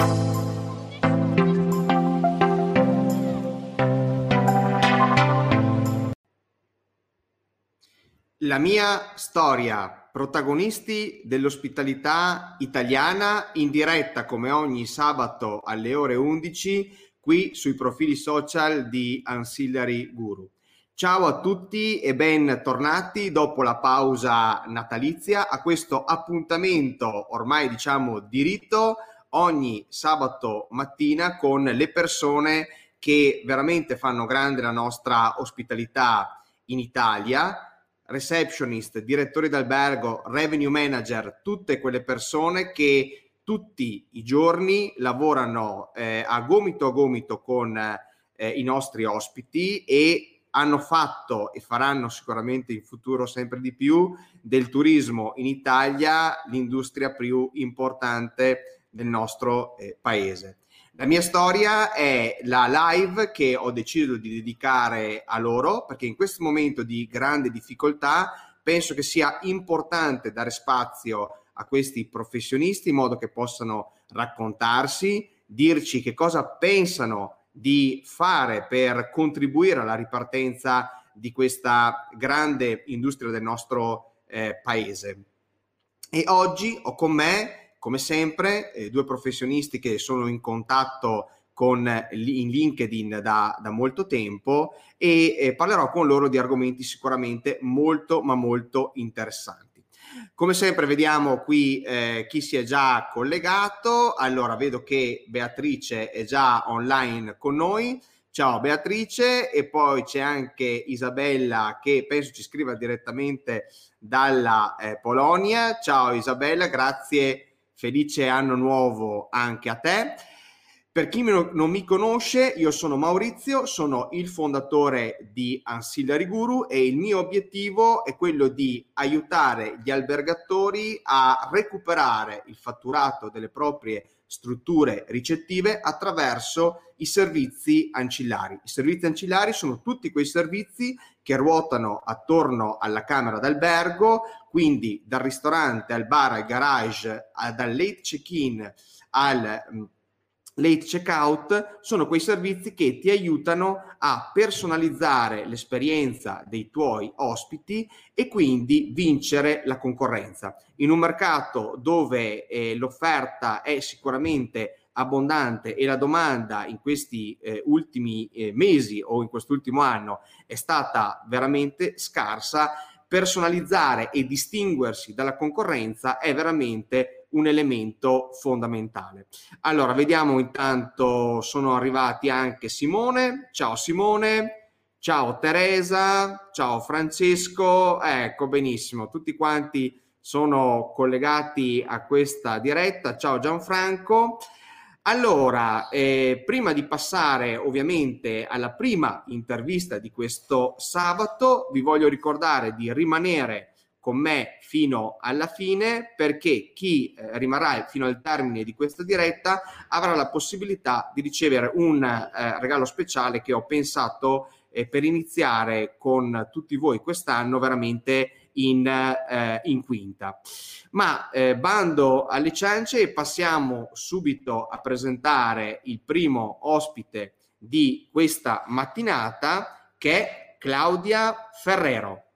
La mia storia, protagonisti dell'ospitalità italiana in diretta come ogni sabato alle ore 11 qui sui profili social di Ancillary Guru. Ciao a tutti e bentornati dopo la pausa natalizia a questo appuntamento ormai diciamo diritto ogni sabato mattina con le persone che veramente fanno grande la nostra ospitalità in Italia. Receptionist, direttori d'albergo, revenue manager, tutte quelle persone che tutti i giorni lavorano eh, a gomito a gomito con eh, i nostri ospiti e hanno fatto e faranno sicuramente in futuro sempre di più del turismo in Italia l'industria più importante del nostro eh, paese. La mia storia è la live che ho deciso di dedicare a loro perché in questo momento di grande difficoltà penso che sia importante dare spazio a questi professionisti in modo che possano raccontarsi, dirci che cosa pensano di fare per contribuire alla ripartenza di questa grande industria del nostro eh, paese. E oggi ho con me come sempre, eh, due professionisti che sono in contatto con, in LinkedIn da, da molto tempo e eh, parlerò con loro di argomenti sicuramente molto ma molto interessanti. Come sempre vediamo qui eh, chi si è già collegato. Allora vedo che Beatrice è già online con noi. Ciao Beatrice e poi c'è anche Isabella che penso ci scriva direttamente dalla eh, Polonia. Ciao Isabella, grazie Felice anno nuovo anche a te. Per chi non mi conosce, io sono Maurizio, sono il fondatore di Ancillary Guru e il mio obiettivo è quello di aiutare gli albergatori a recuperare il fatturato delle proprie strutture ricettive attraverso i servizi ancillari. I servizi ancillari sono tutti quei servizi che ruotano attorno alla camera d'albergo, quindi dal ristorante al bar al garage, dal late check-in al mm, late checkout sono quei servizi che ti aiutano a personalizzare l'esperienza dei tuoi ospiti e quindi vincere la concorrenza. In un mercato dove eh, l'offerta è sicuramente abbondante e la domanda in questi eh, ultimi eh, mesi o in quest'ultimo anno è stata veramente scarsa, personalizzare e distinguersi dalla concorrenza è veramente un elemento fondamentale. Allora, vediamo intanto, sono arrivati anche Simone. Ciao Simone, ciao Teresa, ciao Francesco. Ecco, benissimo, tutti quanti sono collegati a questa diretta. Ciao Gianfranco. Allora, eh, prima di passare ovviamente alla prima intervista di questo sabato, vi voglio ricordare di rimanere con me fino alla fine perché chi eh, rimarrà fino al termine di questa diretta avrà la possibilità di ricevere un eh, regalo speciale che ho pensato eh, per iniziare con tutti voi quest'anno veramente in, eh, in quinta. Ma eh, bando alle ciance e passiamo subito a presentare il primo ospite di questa mattinata che è Claudia Ferrero.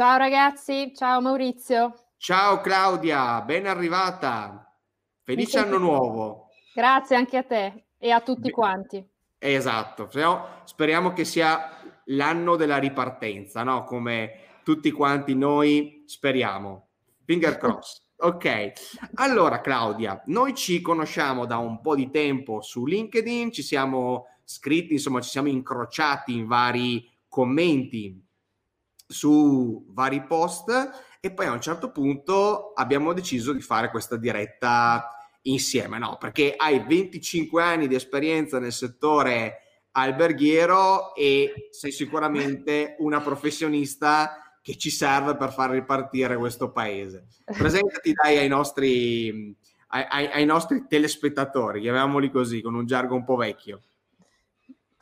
Ciao ragazzi, ciao Maurizio. Ciao Claudia, ben arrivata. Felice anno nuovo. Grazie anche a te e a tutti Beh, quanti. Esatto, speriamo che sia l'anno della ripartenza, no? Come tutti quanti noi speriamo. Finger cross. Ok, allora Claudia, noi ci conosciamo da un po' di tempo su LinkedIn, ci siamo scritti, insomma ci siamo incrociati in vari commenti su vari post e poi a un certo punto abbiamo deciso di fare questa diretta insieme, no? Perché hai 25 anni di esperienza nel settore alberghiero e sei sicuramente una professionista che ci serve per far ripartire questo paese. Presentati dai ai nostri, ai, ai nostri telespettatori, chiamiamoli così, con un gergo un po' vecchio.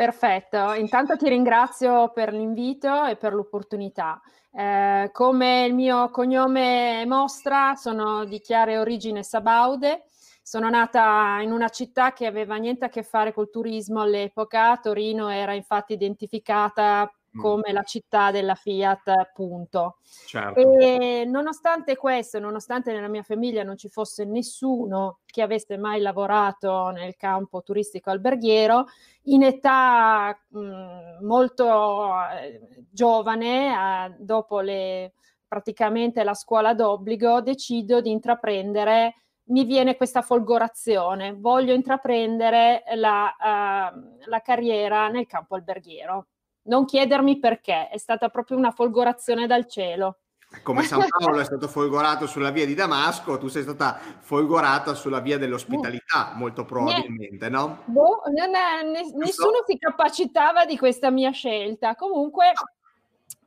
Perfetto, intanto ti ringrazio per l'invito e per l'opportunità. Eh, come il mio cognome mostra, sono di chiare origine sabaude sono nata in una città che aveva niente a che fare col turismo all'epoca, Torino era infatti identificata. Come la città della Fiat, punto. Certo. E nonostante questo, nonostante nella mia famiglia non ci fosse nessuno che avesse mai lavorato nel campo turistico alberghiero, in età mh, mm, molto eh, giovane, eh, dopo le, praticamente la scuola d'obbligo, decido di intraprendere mi viene questa folgorazione, voglio intraprendere la, uh, la carriera nel campo alberghiero. Non chiedermi perché, è stata proprio una folgorazione dal cielo. Come San Paolo è stato folgorato sulla via di Damasco, tu sei stata folgorata sulla via dell'ospitalità, molto probabilmente, no? Boh, non è, ne, nessuno si capacitava di questa mia scelta. Comunque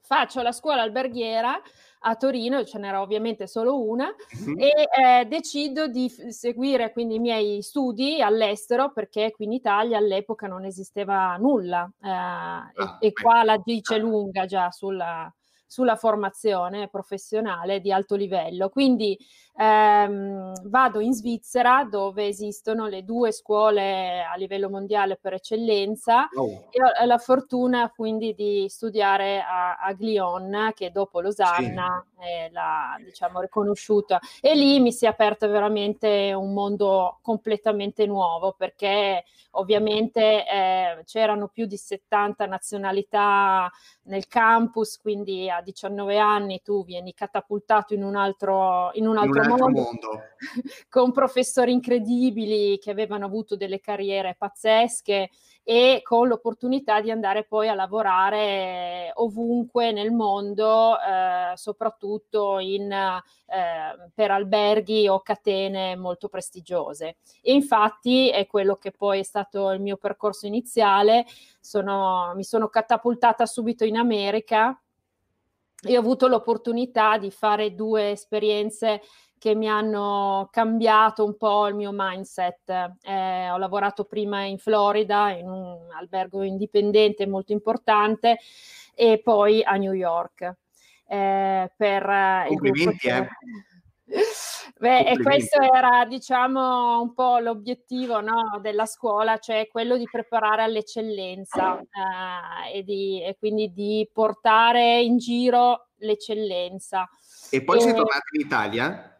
faccio la scuola alberghiera a Torino, ce n'era ovviamente solo una, uh-huh. e eh, decido di f- seguire quindi i miei studi all'estero perché qui in Italia all'epoca non esisteva nulla eh, ah, e, e, qua la dice lunga già sulla, sulla formazione professionale di alto livello. Quindi ehm, vado in Svizzera dove esistono le due scuole a livello mondiale per eccellenza oh. e ho la fortuna quindi di studiare a, a Glion che dopo Losanna sì. è la diciamo riconosciuta e lì mi si è aperto veramente un mondo completamente nuovo perché ovviamente eh, c'erano più di 70 nazionalità nel campus, quindi a 19 anni tu vieni catapultato in un altro, in un altro, altro mondo, mondo, con professori incredibili che avevano avuto delle carriere pazzesche e con l'opportunità di andare poi a lavorare ovunque nel mondo, eh, soprattutto in, eh, per alberghi o catene molto prestigiose. E infatti è quello che poi è stato il mio percorso iniziale. Sono, mi sono catapultata subito in America e ho avuto l'opportunità di fare due esperienze che mi hanno cambiato un po' il mio mindset. Eh, ho lavorato prima in Florida, in un albergo indipendente molto importante, e poi a New York. Eh, per eh, Complimenti, eh. Beh, e questo era, diciamo, un po' l'obiettivo no, della scuola, cioè quello di preparare all'eccellenza eh, e, di, e, quindi di portare in giro l'eccellenza. E poi e... sei tornata in Italia?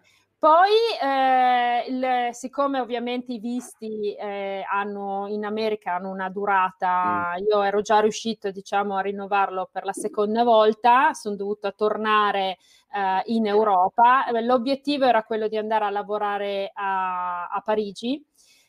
Poi, eh, il, siccome ovviamente i visti eh, hanno, in America hanno una durata, mm. io ero già riuscito diciamo, a rinnovarlo per la seconda volta, sono dovuta tornare eh, in Europa. L'obiettivo era quello di andare a lavorare a, a Parigi,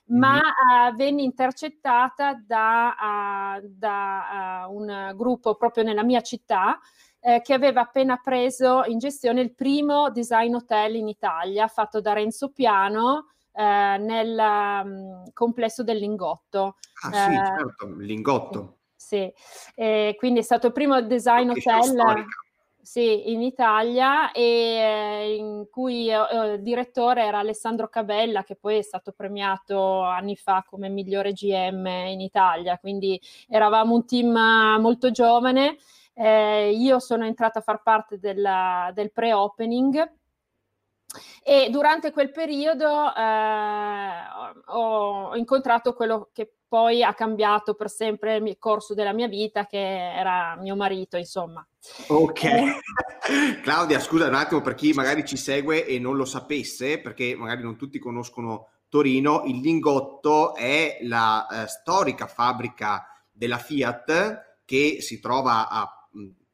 ma uh, venne intercettata da, uh, da uh, un gruppo proprio nella mia città eh, che aveva appena preso in gestione il primo design hotel in Italia fatto da Renzo Piano eh, nel um, complesso del Lingotto. Ah sì, eh, certo, Lingotto. Sì, quindi è stato il primo design hotel sì, in Italia e eh, in cui eh, il direttore era Alessandro Cabella che poi è stato premiato anni fa come migliore GM in Italia, quindi eravamo un team molto giovane eh, io sono entrata a far parte della, del pre-opening e durante quel periodo eh, ho incontrato quello che poi ha cambiato per sempre il corso della mia vita, che era mio marito, insomma. Ok. Eh. Claudia, scusa un attimo per chi magari ci segue e non lo sapesse, perché magari non tutti conoscono Torino, il Lingotto è la eh, storica fabbrica della Fiat che si trova a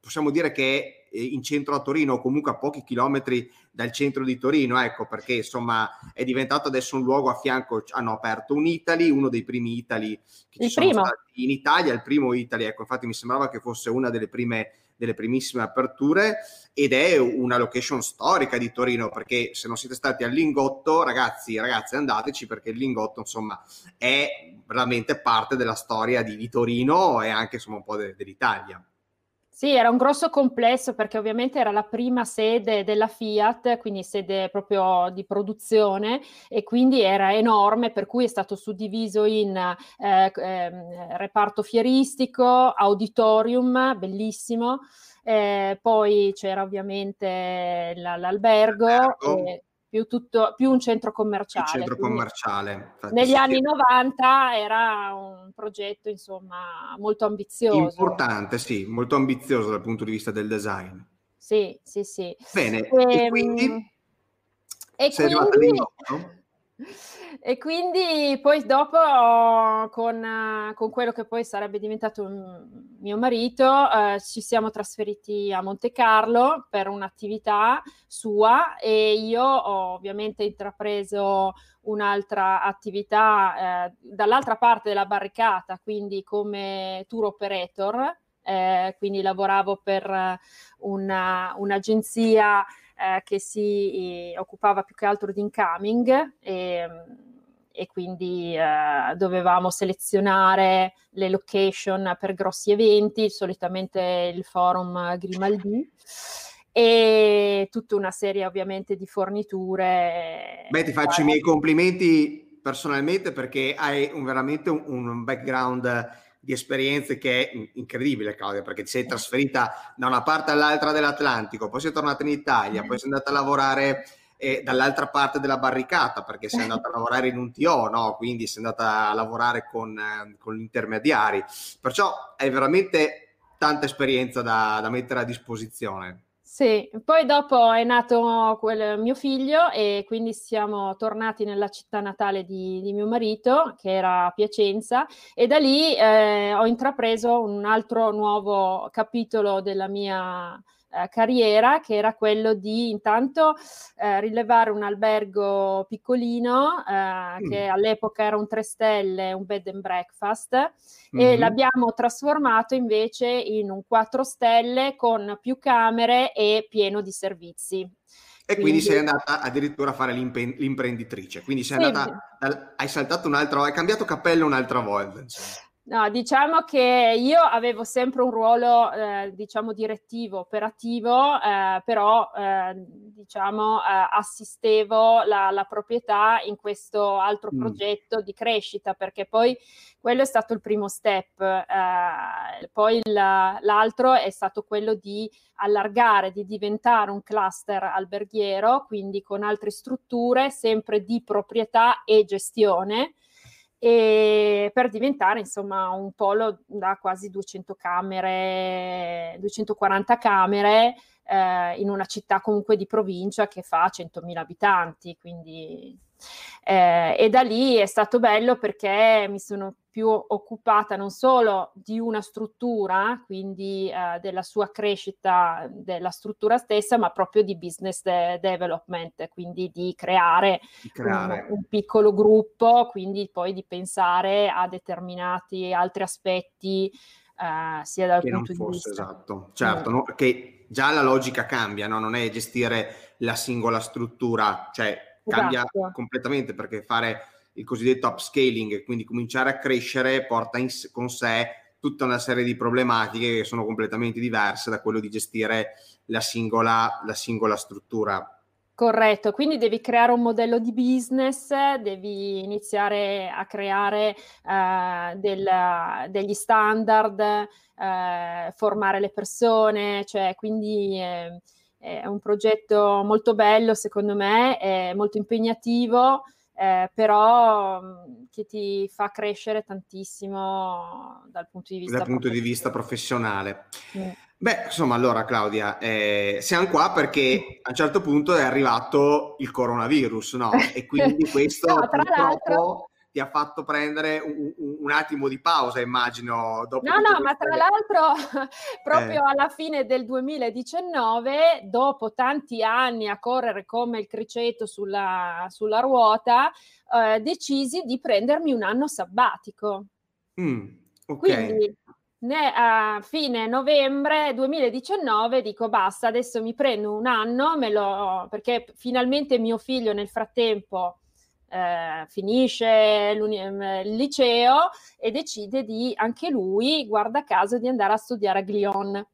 possiamo dire che è in centro a Torino o comunque a pochi chilometri dal centro di Torino, ecco perché insomma è diventato adesso un luogo a fianco, hanno aperto un Italy, uno dei primi Italy che il ci primo. sono stati in Italia, il primo Italy, ecco infatti mi sembrava che fosse una delle prime delle primissime aperture ed è una location storica di Torino perché se non siete stati al Lingotto ragazzi ragazzi andateci perché il Lingotto insomma è veramente parte della storia di, di Torino e anche insomma un po' de, dell'Italia. Sì, era un grosso complesso perché ovviamente era la prima sede della Fiat, quindi sede proprio di produzione e quindi era enorme, per cui è stato suddiviso in eh, eh, reparto fieristico, auditorium, bellissimo, eh, poi c'era ovviamente la, l'albergo. E, più, tutto, più un centro commerciale. Il centro commerciale. negli anni 90 era un progetto, insomma, molto ambizioso. Importante, sì, molto ambizioso dal punto di vista del design. Sì, sì, sì. Bene, e, e ehm, quindi... E sei quindi... E quindi poi dopo con, con, quello che poi sarebbe diventato mio marito eh, ci siamo trasferiti a Monte Carlo per un'attività sua e io ho ovviamente intrapreso un'altra attività eh, dall'altra parte della barricata, quindi come tour operator, eh, quindi lavoravo per una, un'agenzia eh, che si eh, occupava più che altro di incoming e, e quindi eh, dovevamo selezionare le location per grossi eventi, solitamente il forum Grimaldi e tutta una serie ovviamente di forniture. Beh, ti faccio i miei complimenti personalmente perché hai un, veramente un, un background di esperienze che è incredibile, Claudia, perché ti sei trasferita da una parte all'altra dell'Atlantico, poi sei tornata in Italia, poi sei andata a lavorare eh, dall'altra parte della barricata perché sei andata a lavorare in un TO, no? quindi sei andata a lavorare con, eh, con gli intermediari. Perciò hai veramente tanta esperienza da, da mettere a disposizione. Sì, poi dopo è nato quel mio figlio e quindi siamo tornati nella città natale di, di mio marito, che era Piacenza, e da lì eh, ho intrapreso un altro nuovo capitolo della mia eh, carriera, che era quello di intanto eh, rilevare un albergo piccolino, eh, mm. che all'epoca era un 3 stelle, un bed and breakfast, mm-hmm. e l'abbiamo trasformato invece in un 4 stelle con più camere e pieno di servizi. E quindi, quindi sei andata addirittura a fare l'imprenditrice, quindi sei andata, sì. hai saltato un altro, hai cambiato cappello un'altra volta. Insomma. No, diciamo che io avevo sempre un ruolo, eh, diciamo, direttivo, operativo, eh, però, eh, diciamo, eh, assistevo la, la, proprietà in questo altro mm. progetto di crescita, perché poi quello è stato il primo step. Eh, poi il, l'altro è stato quello di allargare, di diventare un cluster alberghiero, quindi con altre strutture, sempre di proprietà e gestione e per diventare insomma un polo da quasi 200 camere, 240 camere eh, in una città comunque di provincia che fa 100.000 abitanti, quindi eh, e da lì è stato bello perché mi sono più occupata non solo di una struttura, quindi eh, della sua crescita della struttura stessa, ma proprio di business de- development, quindi di creare, di creare. Un, un, piccolo gruppo, quindi poi di pensare a determinati altri aspetti. Uh, sia dal che punto di vista esatto, certo, mm. no? che già la logica cambia, no? non è gestire la singola struttura, cioè cambia esatto. completamente perché fare il cosiddetto upscaling, quindi cominciare a crescere, porta in, con sé tutta una serie di problematiche che sono completamente diverse da quello di gestire la singola, la singola struttura. Corretto, quindi devi creare un modello di business, devi iniziare a creare eh, del, degli standard, eh, formare le persone, cioè quindi eh, è un progetto molto bello secondo me, è molto impegnativo, eh, però mm, che ti fa crescere tantissimo dal punto di vista, dal punto di vista professionale. Mm. Beh, insomma, allora Claudia, eh, siamo qua perché a un certo punto è arrivato il coronavirus, no? E quindi questo no, purtroppo ti ha fatto prendere un, un, attimo di pausa, immagino. No, no, ma tra l'altro, proprio eh. alla fine del 2019, dopo tanti anni a correre come il criceto sulla, sulla ruota, eh, decisi di prendermi un anno sabbatico. Mm, okay. Quindi ne, a fine novembre 2019 dico basta, adesso mi prendo un anno, lo, perché finalmente mio figlio nel frattempo eh, finisce il liceo e decide di anche lui, guarda caso, di andare a studiare a Glion.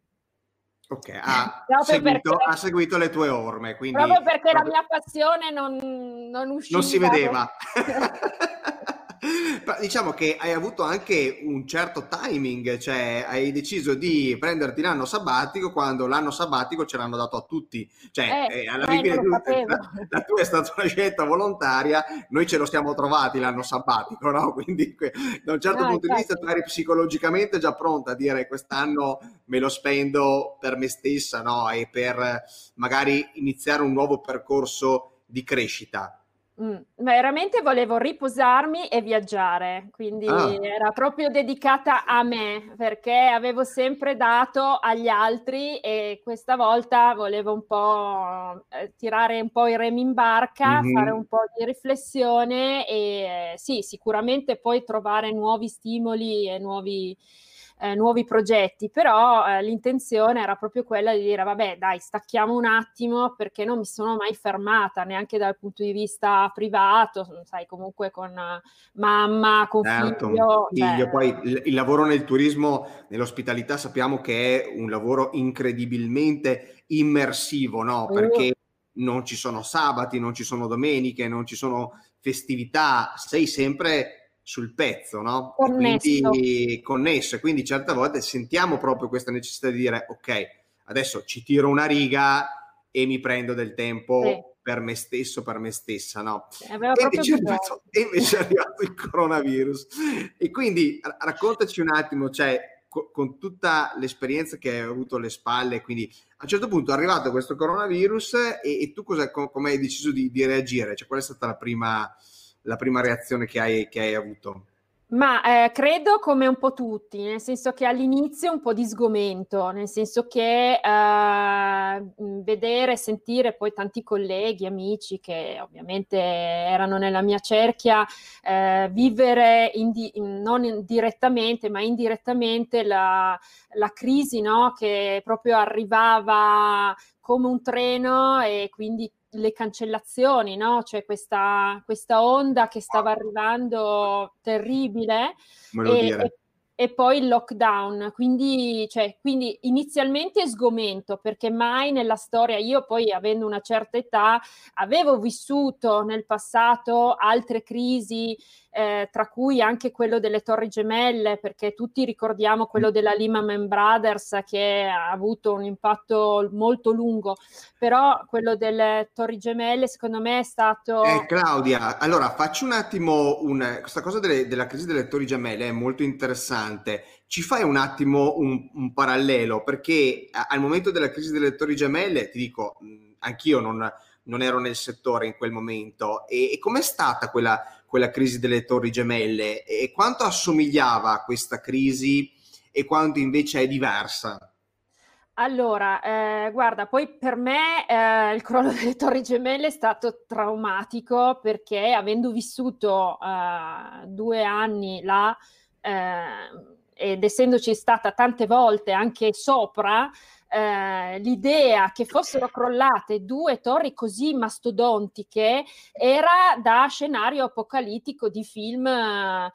Ok, ha, seguito, perché, ha seguito, le tue orme. Quindi proprio perché proprio... la mia passione non, non usciva. Non si vedeva. diciamo che hai avuto anche un certo timing, cioè hai deciso di prenderti l'anno sabbatico quando l'anno sabbatico ce l'hanno dato a tutti. Cioè, eh, eh, alla fine la, la, tua è stata una scelta volontaria, noi ce lo siamo trovati l'anno sabbatico, no? Quindi da un certo no, punto infatti. di vista tu eri psicologicamente già pronta a dire quest'anno me lo spendo per me stessa, no? E per magari iniziare un nuovo percorso di crescita. Mm, veramente volevo riposarmi e viaggiare, quindi ah. era proprio dedicata a me perché avevo sempre dato agli altri e questa volta volevo un po' eh, tirare un po' i remi in barca, mm-hmm. fare un po' di riflessione e sì, sicuramente poi trovare nuovi stimoli e nuovi eh, nuovi progetti, però eh, l'intenzione era proprio quella di dire vabbè dai stacchiamo un attimo perché non mi sono mai fermata neanche dal punto di vista privato, sai comunque con mamma, con certo, figlio. figlio cioè... Poi il, il lavoro nel turismo, nell'ospitalità sappiamo che è un lavoro incredibilmente immersivo, no? Perché non ci sono sabati, non ci sono domeniche, non ci sono festività, sei sempre sul pezzo, no? Connesso. E quindi connesso. E quindi certe volte sentiamo proprio questa necessità di dire, ok, adesso ci tiro una riga e mi prendo del tempo sì. per me stesso, per me stessa, no? E invece, arrivato, e invece, è arrivato il coronavirus. E quindi raccontaci un attimo, cioè, co- con tutta l'esperienza che hai avuto alle spalle, quindi a un certo punto è arrivato questo coronavirus e, e tu come hai deciso di, di reagire? Cioè, qual è stata la prima la prima reazione che hai, che hai avuto? Ma eh, credo come un po' tutti, nel senso che all'inizio un po' di sgomento, nel senso che eh, vedere, sentire poi tanti colleghi, amici che ovviamente erano nella mia cerchia, eh, vivere indi- non direttamente ma indirettamente la, la crisi no? che proprio arrivava come un treno e quindi le cancellazioni, no? Cioè questa, questa onda che stava arrivando terribile. E, e, e, poi il lockdown. Quindi, cioè, quindi inizialmente sgomento, perché mai nella storia, io poi avendo una certa età, avevo vissuto nel passato altre crisi eh, tra cui anche quello delle Torri Gemelle, perché tutti ricordiamo quello della Lehman Brothers che ha avuto un impatto molto lungo, però quello delle Torri Gemelle secondo me è stato... Eh, Claudia, allora faccio un attimo, un, questa cosa delle, della crisi delle Torri Gemelle è molto interessante. Ci fai un attimo un, un parallelo, perché al momento della crisi delle Torri Gemelle, ti dico, anch'io non non ero nel settore in quel momento. E, e com'è stata quella, quella crisi delle torri gemelle e quanto assomigliava a questa crisi e quanto invece è diversa? Allora, eh, guarda, poi per me eh, il crollo delle Torri Gemelle è stato traumatico perché avendo vissuto eh, due anni là eh, ed essendoci stata tante volte anche sopra, eh, l'idea che fossero crollate due torri così mastodontiche era da scenario apocalittico di film, eh,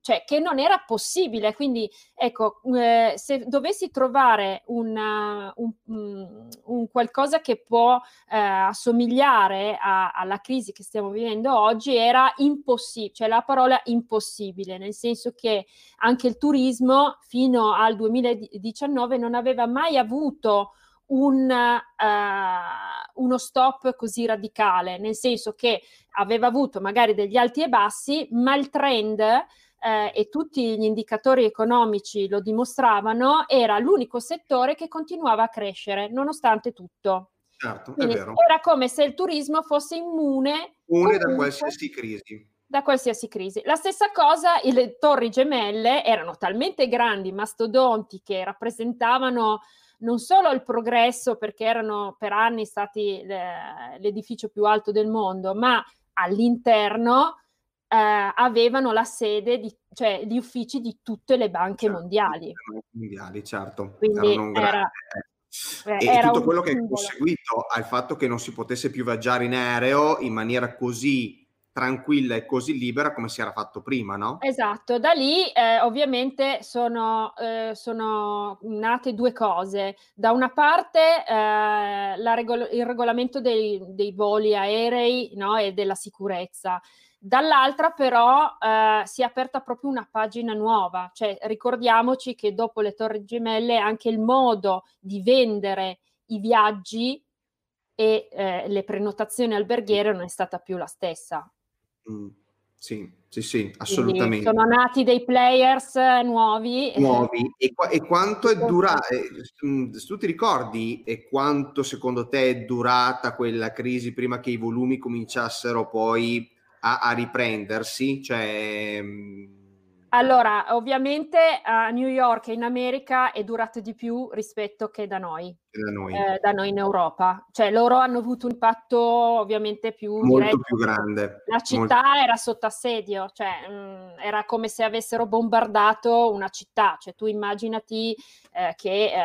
cioè che non era possibile. Quindi, ecco, eh, se dovessi trovare una, un, mm, un, qualcosa che può eh, assomigliare a, alla crisi che stiamo vivendo oggi, era impossibile, cioè la parola impossibile, nel senso che anche il turismo fino al 2019 non aveva mai avuto un, uh, uno stop così radicale, nel senso che aveva avuto magari degli alti e bassi, ma il trend eh, e tutti gli indicatori economici lo dimostravano, era l'unico settore che continuava a crescere nonostante tutto. Certo, era come se il turismo fosse immune, immune da qualsiasi crisi. Da qualsiasi crisi. La stessa cosa, le torri gemelle erano talmente grandi, mastodonti, che rappresentavano non solo il progresso perché erano per anni stati le, l'edificio più alto del mondo, ma all'interno eh, avevano la sede di, cioè gli uffici di tutte le banche certo, mondiali. Mondiali, certo. Quindi era, eh, e, era tutto quello che è conseguito al fatto che non si potesse più viaggiare in aereo in maniera così tranquilla e così libera come si era fatto prima, no? Esatto, da lì eh, ovviamente sono, eh, sono, nate due cose. Da una parte eh, regol- il regolamento dei, dei, voli aerei no, e della sicurezza. Dall'altra però eh, si è aperta proprio una pagina nuova, cioè ricordiamoci che dopo le Torri Gemelle anche il modo di vendere i viaggi e eh, le prenotazioni alberghiere non è stata più la stessa. Mm, sì, sì, sì, assolutamente. Quindi sono nati dei players nuovi. Nuovi. E, e quanto è durata? Eh, mm, tu ti ricordi e quanto secondo te è durata quella crisi prima che i volumi cominciassero poi a, a riprendersi? Cioè, mm, allora, ovviamente a New York e in America è durato di più rispetto che da noi, da noi, eh, da noi in Europa. Cioè loro hanno avuto un impatto ovviamente più molto più grande. La città molto... era sotto assedio, cioè mh, mm, era come se avessero bombardato una città. Cioè tu immaginati eh, che eh,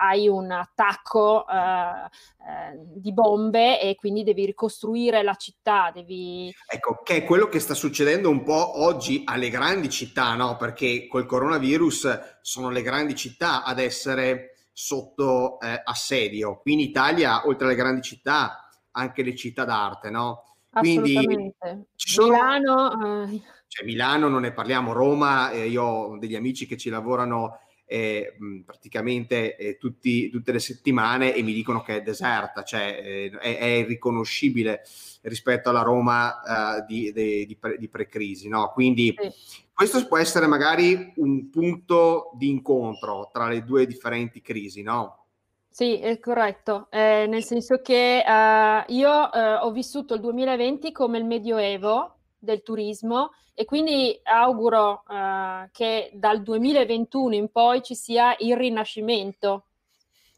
hai un attacco eh, eh, di bombe e quindi devi ricostruire la città, devi... Ecco, che è quello che sta succedendo un po' oggi alle grandi città, no? Perché col coronavirus sono le grandi città ad essere sotto eh, assedio. Qui in Italia, oltre alle grandi città, anche le città d'arte, no? Quindi sono... Milano... Eh... Cioè, Milano non ne parliamo, Roma, eh, io ho degli amici che ci lavorano eh, praticamente eh, tutti, tutte le settimane e mi dicono che è deserta, cioè eh, è, è, irriconoscibile rispetto alla Roma eh, di, di, di, pre, di, pre-crisi. No? Quindi sì. questo può essere magari un punto di incontro tra le due differenti crisi, no? Sì, è corretto, eh, nel senso che uh, io ho vissuto il 2020 come il medioevo del turismo e quindi auguro uh, che dal 2021 in poi ci sia il rinascimento.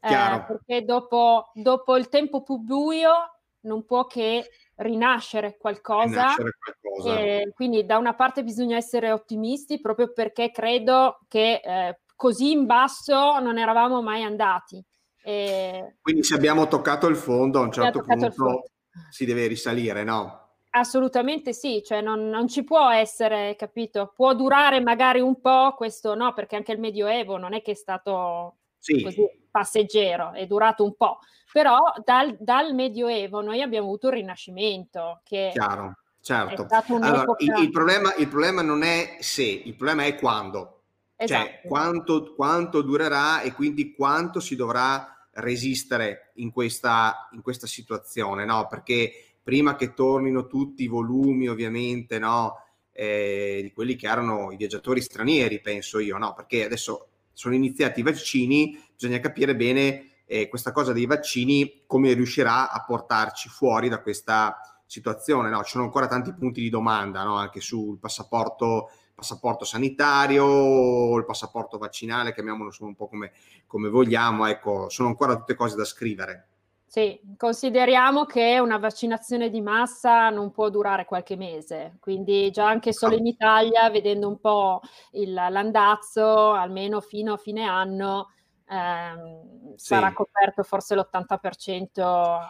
Eh, perché dopo, dopo, il tempo più buio non può che rinascere qualcosa. Rinascere qualcosa. E quindi da una parte bisogna essere ottimisti proprio perché credo che eh, così in basso non eravamo mai andati. E... Quindi se abbiamo toccato il fondo a un certo punto si deve risalire, no? Assolutamente sì, cioè non, non, ci può essere, capito? Può durare magari un po' questo, no, perché anche il Medioevo non è che è stato sì. così passeggero, è durato un po', però dal, dal Medioevo noi abbiamo avuto il Rinascimento, che Chiaro, certo. Allora, il, il, problema, il, problema, non è se, il problema è quando, cioè esatto. cioè quanto, quanto durerà e quindi quanto si dovrà resistere in questa, in questa situazione, no? Perché prima che tornino tutti i volumi, ovviamente, no? Eh, di quelli che erano i viaggiatori stranieri, penso io, no? Perché adesso sono iniziati i vaccini, bisogna capire bene eh, questa cosa dei vaccini, come riuscirà a portarci fuori da questa situazione, no? Ci sono ancora tanti punti di domanda, no? Anche sul passaporto, passaporto sanitario, il passaporto vaccinale, chiamiamolo un po' come, come vogliamo, ecco, sono ancora tutte cose da scrivere. Sì, consideriamo che una vaccinazione di massa non può durare qualche mese, quindi già anche solo in Italia, vedendo un po' il, l'andazzo, almeno fino a fine anno, ehm, sì. sarà coperto forse l'80%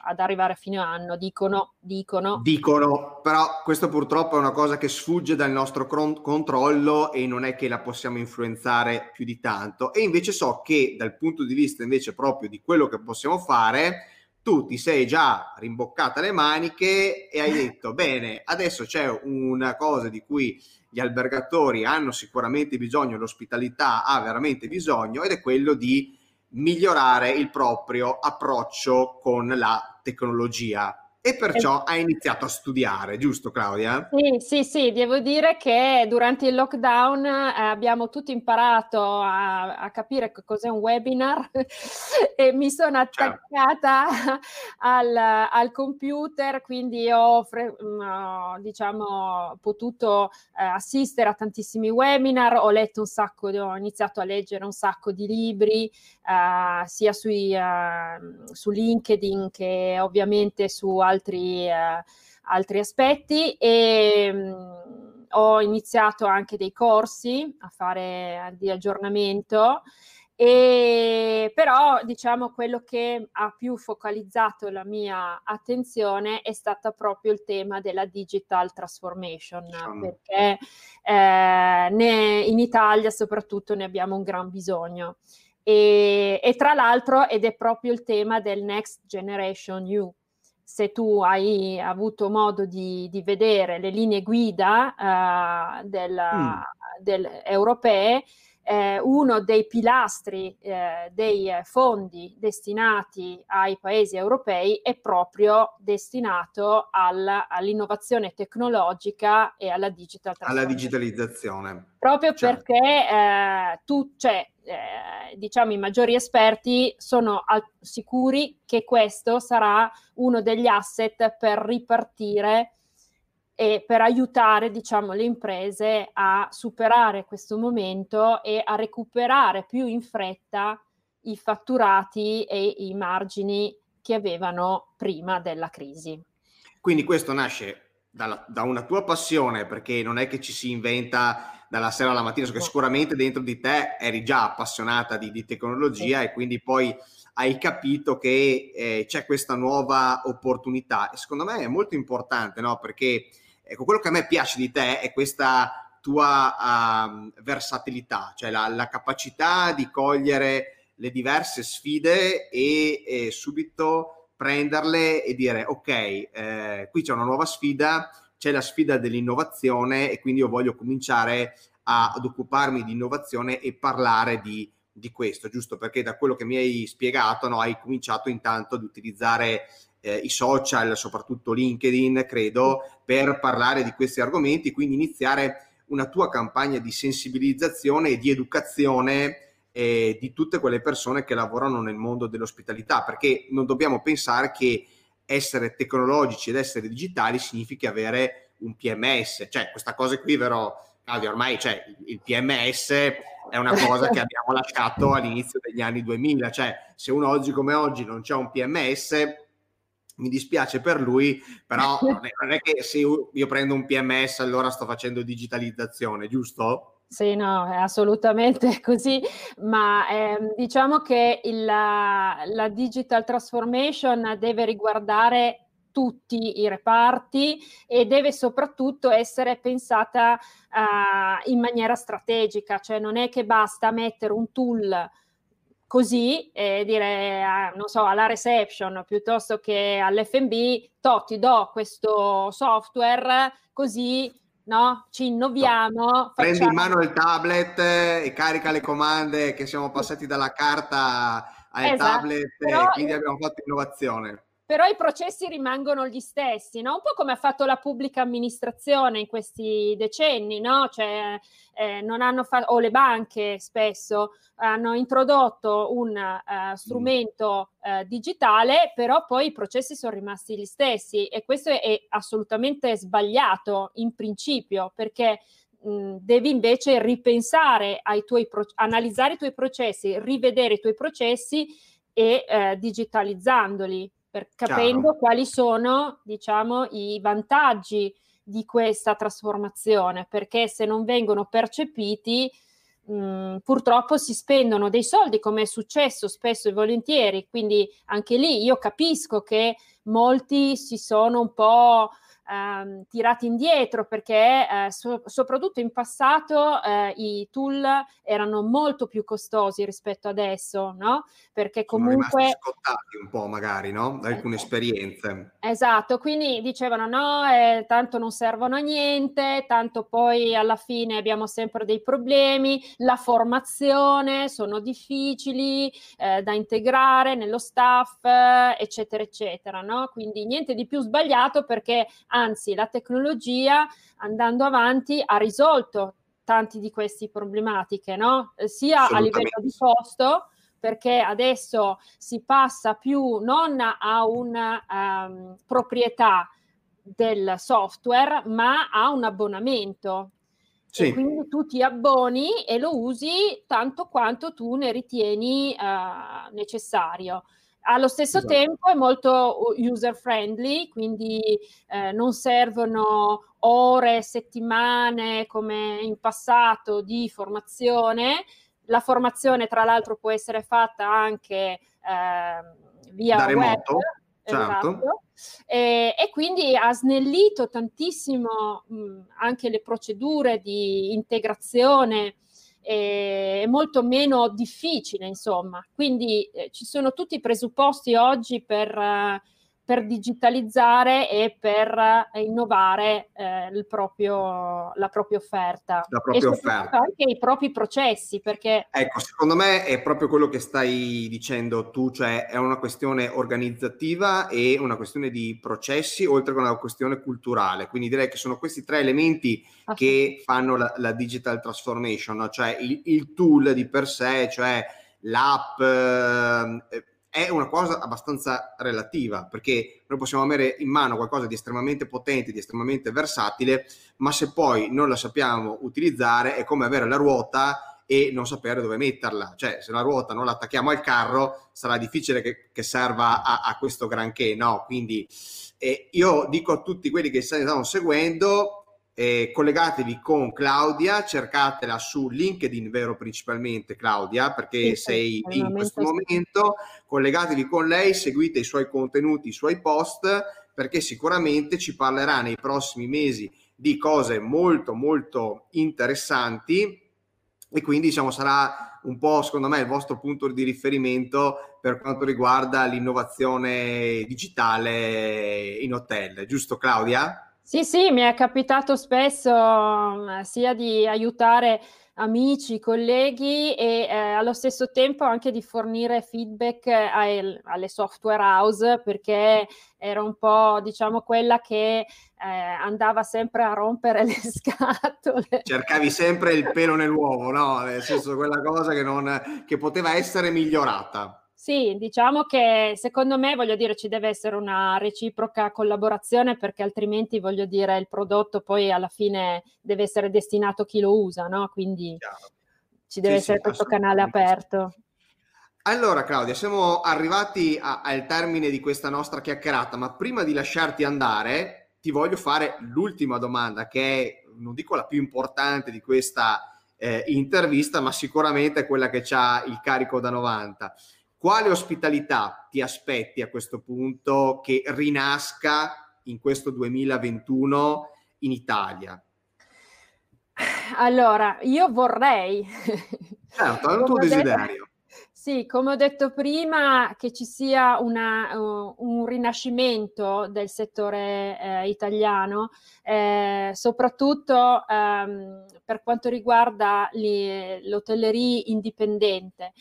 ad arrivare a fine anno, dicono, dicono. Dicono, però questo purtroppo è una cosa che sfugge dal nostro cron- controllo e non è che la possiamo influenzare più di tanto. E invece so che dal punto di vista invece proprio di quello che possiamo fare, tu ti sei già rimboccata le maniche e hai detto bene, adesso c'è una cosa di cui gli albergatori hanno sicuramente bisogno, l'ospitalità ha veramente bisogno ed è quello di migliorare il proprio approccio con la tecnologia e perciò ha iniziato a studiare, giusto Claudia? Sì, sì, sì, devo dire che durante il lockdown eh, abbiamo tutti imparato a, a, capire cos'è un webinar e mi sono certo. attaccata certo. al, al, computer, quindi ho, mm, diciamo, potuto eh, assistere a tantissimi webinar, ho letto un sacco, ho iniziato a leggere un sacco di libri, eh, sia sui, eh, su LinkedIn che ovviamente su altri, eh, altri aspetti e mh, mm, ho iniziato anche dei corsi a fare di aggiornamento. E però diciamo quello che ha più focalizzato la mia attenzione è stato proprio il tema della digital transformation diciamo. perché eh, ne, in Italia soprattutto ne abbiamo un gran bisogno e, e, tra l'altro ed è proprio il tema del next generation you se tu hai avuto modo di, di vedere le linee guida uh, del, mm. del, europee, eh, uno dei pilastri eh, dei fondi destinati ai paesi europei è proprio destinato al, all'innovazione tecnologica e alla digital alla digitalizzazione. Proprio certo. perché eh, tu, cioè, eh, diciamo i maggiori esperti sono al- sicuri che questo sarà uno degli asset per ripartire e per aiutare diciamo, le imprese a superare questo momento e a recuperare più in fretta i fatturati e i margini che avevano prima della crisi. Quindi questo nasce dalla, da una tua passione, perché non è che ci si inventa dalla sera alla mattina, so che sicuramente dentro di te eri già appassionata di, di tecnologia sì. e quindi poi hai capito che eh, c'è questa nuova opportunità. E secondo me è molto importante, no? Perché Ecco, quello che a me piace di te è questa tua uh, versatilità, cioè la, la, capacità di cogliere le diverse sfide e, e subito prenderle e dire ok, eh, qui c'è una nuova sfida, c'è la sfida dell'innovazione e quindi io voglio cominciare a, ad occuparmi di innovazione e parlare di, di questo, giusto? Perché da quello che mi hai spiegato no, hai cominciato intanto ad utilizzare eh, i social, soprattutto LinkedIn, credo, per parlare di questi argomenti, quindi iniziare una tua campagna di sensibilizzazione e di educazione eh, di tutte quelle persone che lavorano nel mondo dell'ospitalità, perché non dobbiamo pensare che essere tecnologici ed essere digitali significhi avere un PMS, cioè questa cosa qui però Claudio, ormai cioè, il PMS è una cosa che abbiamo lasciato all'inizio degli anni 2000, cioè se uno oggi come oggi non c'è un PMS mi dispiace per lui, però non è che se io prendo un PMS allora sto facendo digitalizzazione, giusto? Sì, no, è assolutamente così, ma eh, diciamo che il, la, la digital transformation deve riguardare tutti i reparti e deve soprattutto essere pensata uh, in maniera strategica, cioè non è che basta mettere un tool così e dire, ah, non so, alla reception piuttosto che all'FB, to, ti do questo software così no? Ci innoviamo. No. Prendi facciamo... in mano il tablet e carica le comande che siamo passati dalla carta al esatto. tablet Però... e quindi abbiamo fatto innovazione però i processi rimangono gli stessi, no? un po' come ha fatto la pubblica amministrazione in questi decenni, no? cioè, eh, fatto, o le banche spesso hanno introdotto un uh, strumento uh, digitale, però poi i processi sono rimasti gli stessi e questo è, assolutamente sbagliato in principio perché devi invece ripensare ai tuoi analizzare i tuoi processi, rivedere i tuoi processi e eh, digitalizzandoli per capendo Chiaro. quali sono, diciamo, i vantaggi di questa trasformazione, perché se non vengono percepiti, mh, purtroppo si spendono dei soldi, come è successo spesso e volentieri. Quindi anche lì io capisco che molti si sono un po' ehm, tirati indietro perché eh, so- soprattutto in passato eh, i tool erano molto più costosi rispetto adesso, no? Perché comunque... Sono scottati un po' magari, no? Da alcune esperienze. Esatto, quindi dicevano no, eh, tanto non servono a niente, tanto poi alla fine abbiamo sempre dei problemi, la formazione sono difficili eh, da integrare nello staff, eccetera, eccetera, no? Quindi niente di più sbagliato perché anzi la tecnologia andando avanti ha risolto tanti di queste problematiche, no? Sia a livello di costo, perché adesso si passa più non a una um, proprietà del software, ma a un abbonamento. Sì. E quindi tu ti abboni e lo usi tanto quanto tu ne ritieni uh, necessario. Allo stesso esatto. tempo è molto user friendly, quindi eh, non servono ore, settimane come in passato di formazione. La formazione, tra l'altro, può essere fatta anche eh, via da remoto. Web, certo. Esatto. E, e, quindi ha snellito tantissimo mh, anche le procedure di integrazione è molto meno difficile, insomma. Quindi eh, ci sono tutti i presupposti oggi per, uh, per digitalizzare e per innovare eh, il proprio, la propria offerta. La propria offerta. Anche i propri processi, perché... Ecco, secondo me è proprio quello che stai dicendo tu, cioè è una questione organizzativa e una questione di processi, oltre che una questione culturale. Quindi direi che sono questi tre elementi che fanno la, la digital transformation, cioè il, il, tool di per sé, cioè l'app... Eh, è una cosa abbastanza relativa perché noi possiamo avere in mano qualcosa di estremamente potente, di estremamente versatile, ma se poi non la sappiamo utilizzare è come avere la ruota e non sapere dove metterla. Cioè, se la ruota non la attacchiamo al carro, sarà difficile che, che serva a, a, questo granché, no? Quindi eh, io dico a tutti quelli che stanno seguendo, eh, collegatevi con Claudia, cercatela su LinkedIn, vero principalmente Claudia, perché sì, sei in questo momento, collegatevi con lei, seguite i suoi contenuti, i suoi post, perché sicuramente ci parlerà nei prossimi mesi di cose molto molto interessanti. E quindi diciamo sarà un po' secondo me il vostro punto di riferimento per quanto riguarda l'innovazione digitale in hotel, giusto Claudia? Sì, sì, mi è capitato spesso mm, sia di aiutare amici, colleghi e eh, allo stesso tempo anche di fornire feedback ai, alle software house perché era un po' diciamo quella che eh, andava sempre a rompere le scatole. Cercavi sempre il pelo nell'uovo, no? Nel senso quella cosa che, non, che poteva essere migliorata. Sì, diciamo che secondo me, voglio dire, ci deve essere una reciproca collaborazione perché altrimenti, voglio dire, il prodotto poi alla fine deve essere destinato a chi lo usa, no? Quindi Chiaro. ci deve sì, essere sì, questo canale aperto. Allora Claudia, siamo arrivati a, al termine di questa nostra chiacchierata, ma prima di lasciarti andare ti voglio fare l'ultima domanda che è, non dico la più importante di questa eh, intervista, ma sicuramente quella che ha il carico da 90 quale ospitalità ti aspetti a questo punto che rinasca in questo 2021 inItalia? Allora, io vorrei... Certo, è un tuo desiderio. Sì, come ho detto prima, che ci sia una, uh, un rinascimento del settore eh, italiano, eh, soprattutto ehm, per quanto riguarda l'hotellerie indipendente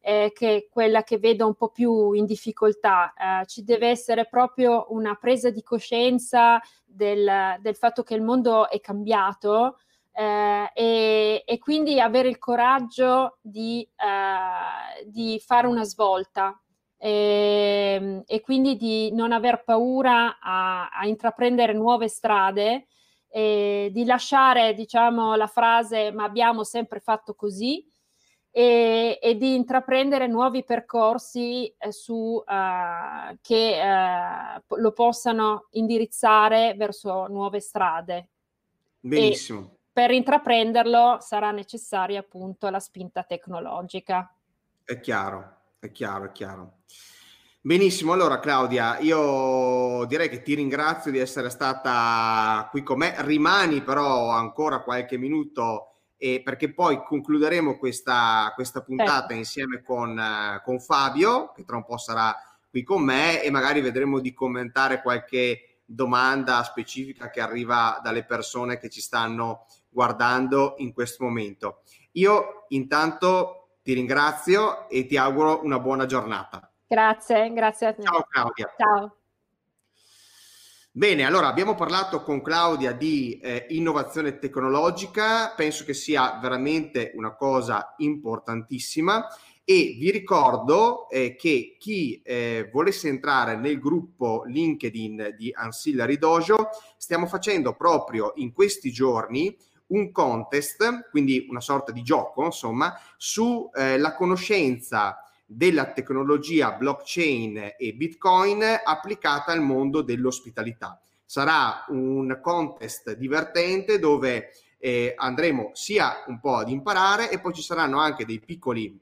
eh, che è quella che vedo un po' più in difficoltà. Eh, ci deve essere proprio una presa di coscienza del, del fatto che il mondo è cambiato. Eh, e, e, quindi avere il coraggio di, eh, di fare una svolta e, ehm, e, quindi di non aver paura a, a intraprendere nuove strade di lasciare diciamo la frase ma abbiamo sempre fatto così e, e di intraprendere nuovi percorsi eh, su, uh, che uh, lo possano indirizzare verso nuove strade. Benissimo. E per intraprenderlo sarà necessaria appunto la spinta tecnologica. È chiaro, è chiaro, è chiaro. Benissimo, allora Claudia, io direi che ti ringrazio di essere stata qui con me, rimani però ancora qualche minuto e perché poi concluderemo questa, questa puntata certo. insieme con, uh, con Fabio, che tra un po' sarà qui con me, e magari vedremo di commentare qualche domanda specifica che arriva dalle persone che ci stanno guardando in questo momento. Io intanto ti ringrazio e ti auguro una buona giornata. Grazie, grazie a te. Ciao Claudia. Ciao. Bene, allora abbiamo parlato con Claudia di eh, innovazione tecnologica, penso che sia veramente una cosa importantissima. E vi ricordo eh, che chi eh, volesse entrare nel gruppo LinkedIn di Ancillary Dojo, stiamo facendo proprio in questi giorni un contest, quindi una sorta di gioco, insomma, sulla eh, conoscenza della tecnologia blockchain e bitcoin applicata al mondo dell'ospitalità. Sarà un contest divertente dove eh, andremo sia un po' ad imparare e poi ci saranno anche dei piccoli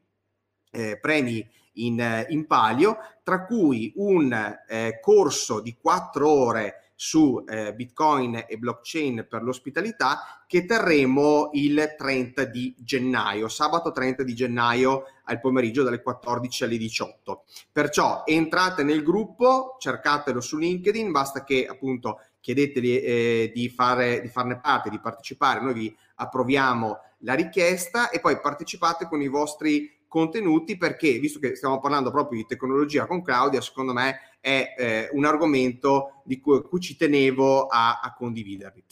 eh, premi in, in, palio, tra cui un eh, corso di quattro ore su eh, Bitcoin e blockchain per l'ospitalità che terremo il 30 di gennaio, sabato 30 di gennaio al pomeriggio dalle 14 alle 18. Perciò entrate nel gruppo, cercatelo su LinkedIn, basta che appunto chiedeteli eh, di, fare, di farne parte, di partecipare, noi vi approviamo la richiesta e poi partecipate con i vostri contenuti perché, visto che stiamo parlando proprio di tecnologia con Claudia, secondo me è eh, un argomento di cui, cui ci tenevo a, a condividervi.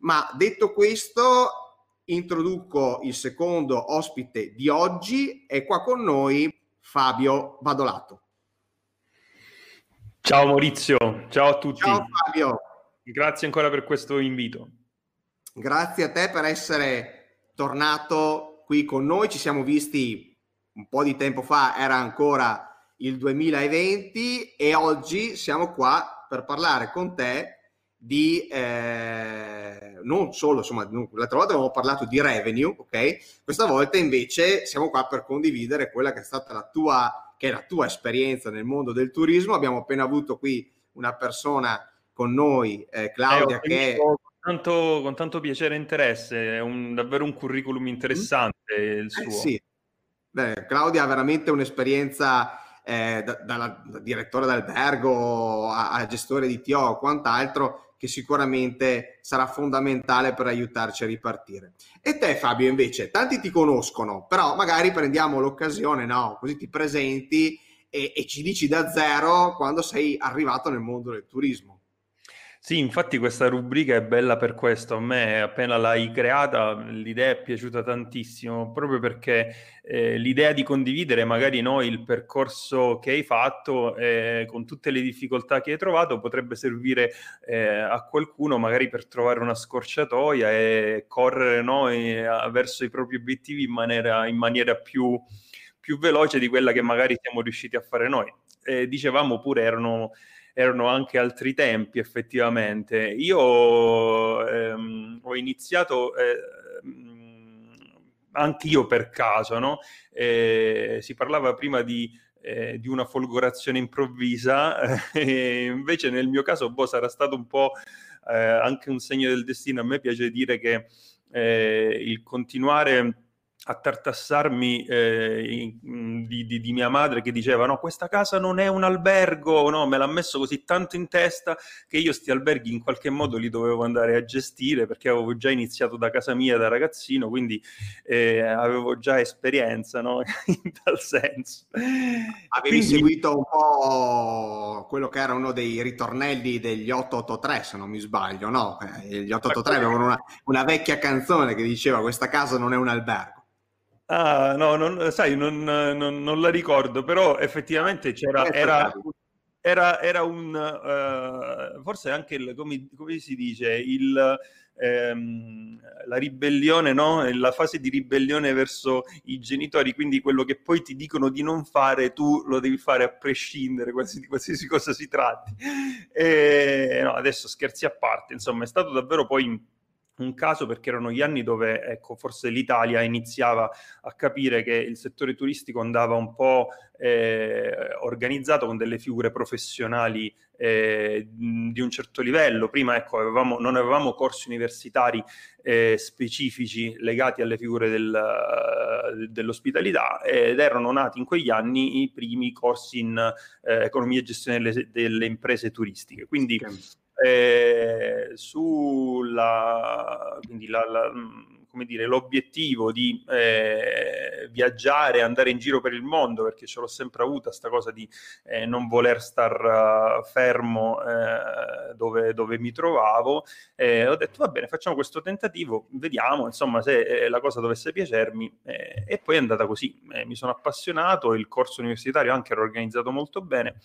Ma detto questo, introduco il secondo ospite di oggi, è qua con noi Fabio Badolato. Ciao Maurizio, ciao a tutti. Ciao Fabio. Grazie ancora per questo invito. Grazie a te per essere tornato qui con noi. Ci siamo visti un po' di tempo fa, era ancora il 2020 e oggi siamo qua per parlare con te di eh, non solo, insomma, l'altra volta avevamo parlato di revenue, ok? Questa volta invece siamo qua per condividere quella che è stata la tua, che è la tua esperienza nel mondo del turismo. Abbiamo appena avuto qui una persona con noi, eh, Claudia, eh, che... Con tanto, con tanto piacere e interesse, è un, davvero un curriculum interessante mm. il eh, suo. sì. Beh, Claudia ha veramente un'esperienza eh, da, da, da, direttore d'albergo a, a gestore di TO o quant'altro che sicuramente sarà fondamentale per aiutarci a ripartire. E te Fabio invece, tanti ti conoscono, però magari prendiamo l'occasione, no? Così ti presenti e, e ci dici da zero quando sei arrivato nel mondo del turismo. Sì, infatti questa rubrica è bella per questo. A me, appena l'hai creata, l'idea è piaciuta tantissimo, proprio perché eh, l'idea di condividere magari no, il percorso che hai fatto eh, con tutte le difficoltà che hai trovato potrebbe servire eh, a qualcuno magari per trovare una scorciatoia e correre no, e, a, verso i propri obiettivi in maniera, in maniera più, più, veloce di quella che magari siamo riusciti a fare noi. dicevamo pure erano erano anche altri tempi effettivamente. Io ehm, ho iniziato eh, anche io per caso, no? eh, si parlava prima di, eh, di una folgorazione improvvisa, e invece nel mio caso boh, sarà stato un po' eh, anche un segno del destino. A me piace dire che eh, il continuare a tartassarmi eh, di, di, di, mia madre che diceva no questa casa non è un albergo no me l'ha messo così tanto in testa che io sti alberghi in qualche modo li dovevo andare a gestire perché avevo già iniziato da casa mia da ragazzino quindi eh, avevo già esperienza no? in tal senso avevi quindi... seguito un po' quello che era uno dei ritornelli degli 883 se non mi sbaglio no? Eh, gli 883 avevano una, una vecchia canzone che diceva questa casa non è un albergo Ah, no, non, sai, non, non, non, la ricordo, però effettivamente c'era, era, era, era un, uh, forse anche, il, come, come, si dice, il, ehm, la ribellione, no? La fase di ribellione verso i genitori, quindi quello che poi ti dicono di non fare, tu lo devi fare a prescindere, qualsiasi, qualsiasi cosa si tratti. E, no, adesso scherzi a parte, insomma, è stato davvero poi un caso perché erano gli anni dove ecco, forse l'Italia iniziava a capire che il settore turistico andava un po' eh, organizzato con delle figure professionali eh, di un certo livello. Prima ecco, avevamo, non avevamo corsi universitari eh, specifici legati alle figure del, dell'ospitalità ed erano nati in quegli anni i primi corsi in eh, economia e gestione delle, delle imprese turistiche. Quindi okay eh, sulla, quindi la, la, come dire, l'obiettivo di eh, viaggiare, andare in giro per il mondo, perché ce l'ho sempre avuta sta cosa di eh, non voler star uh, fermo eh, dove, dove, mi trovavo, eh, ho detto va bene, facciamo questo tentativo, vediamo insomma se eh, la cosa dovesse piacermi e poi è andata così, mi sono appassionato, il corso universitario anche era organizzato molto bene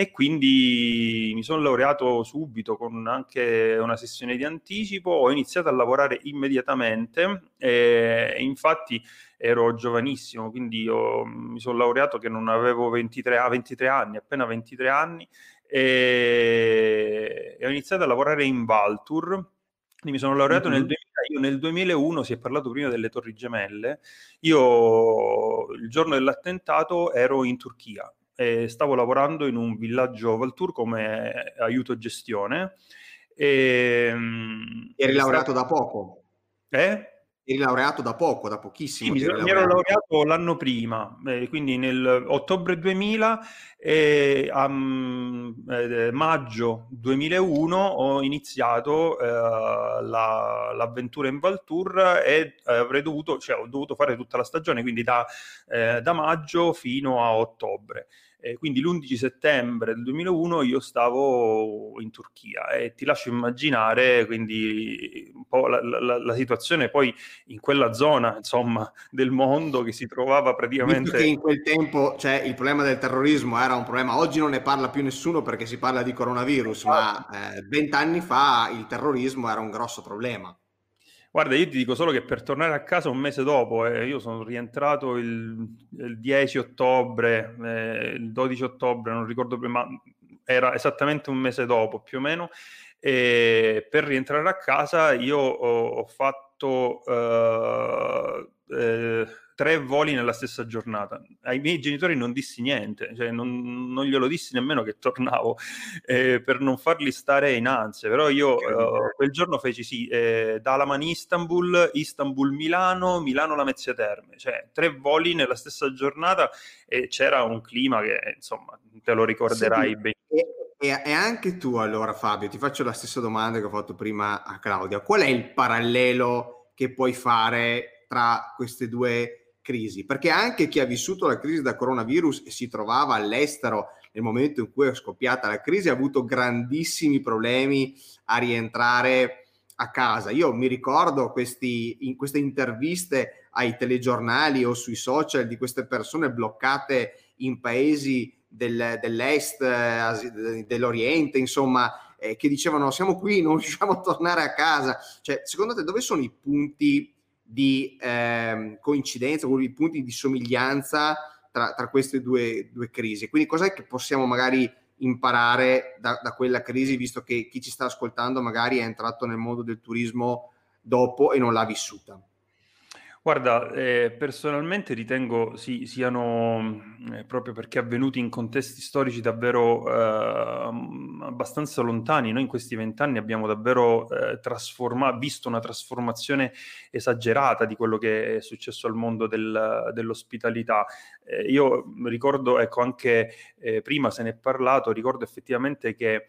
e quindi mi sono laureato subito con anche una sessione di anticipo, ho iniziato a lavorare immediatamente e infatti ero giovanissimo, quindi io mi sono laureato che non avevo 23, 23 anni, appena 23 anni e, ho iniziato a lavorare in quindi mi sono laureato mm-hmm. nel 2000 io nel 2001, si è parlato prima delle Torri Gemelle, io il giorno dell'attentato ero in Turchia e stavo lavorando in un villaggio Valtour come aiuto gestione E, ehm, Eri laureato da poco? Eh? Eri laureato da poco, da pochissimo. Sì, mi, mi ero laureato l'anno prima, eh, quindi nel ottobre 2000 e a um, eh, maggio 2001 ho iniziato eh, la, l'avventura in Valtour e eh, avrei dovuto, cioè ho dovuto fare tutta la stagione, quindi da, eh, da maggio fino a ottobre. Eh, quindi l'11 settembre del 2001 io stavo in Turchia e ti lascio immaginare quindi un po' la, la, la situazione poi in quella zona insomma del mondo che si trovava praticamente... Visto che in quel tempo cioè, il problema del terrorismo era un problema, oggi non ne parla più nessuno perché si parla di coronavirus, ma eh, vent'anni eh, fa il terrorismo era un grosso problema. Guarda, io ti dico solo che per tornare a casa un mese dopo, eh, io sono rientrato il, il 10 ottobre, eh, il 12 ottobre, non ricordo prima, era esattamente un mese dopo più o meno, e per rientrare a casa io ho, ho fatto... Uh, eh, tre voli nella stessa giornata. Ai miei genitori non dissi niente, cioè non, non glielo dissi nemmeno che tornavo eh, per non farli stare in ansia, però io eh, quel giorno feci sì, eh, Dalaman Istanbul, Istanbul Milano, Milano Lamezia Terme, cioè tre voli nella stessa giornata e c'era un clima che insomma te lo ricorderai sì, benissimo. E, e, anche tu allora Fabio, ti faccio la stessa domanda che ho fatto prima a Claudia, qual è il parallelo che puoi fare tra queste due crisi, perché anche chi ha vissuto la crisi da coronavirus e si trovava all'estero nel momento in cui è scoppiata la crisi ha avuto grandissimi problemi a rientrare a casa. Io mi ricordo questi, in queste interviste ai telegiornali o sui social di queste persone bloccate in paesi del, dell'est, eh, dell'oriente, insomma, eh, che dicevano siamo qui, non riusciamo a tornare a casa. Cioè, secondo te dove sono i punti di eh, coincidenza, i punti di somiglianza tra, tra queste due, due, crisi. Quindi cos'è che possiamo magari imparare da, da, quella crisi, visto che chi ci sta ascoltando magari è entrato nel mondo del turismo dopo e non l'ha vissuta? Guarda, eh, personalmente ritengo sì, siano eh, proprio perché avvenuti in contesti storici davvero eh, abbastanza lontani. Noi in questi vent'anni abbiamo davvero eh, trasforma- visto una trasformazione esagerata di quello che è successo al mondo del, dell'ospitalità. Eh, io ricordo, ecco, anche eh, prima se ne è parlato, ricordo effettivamente che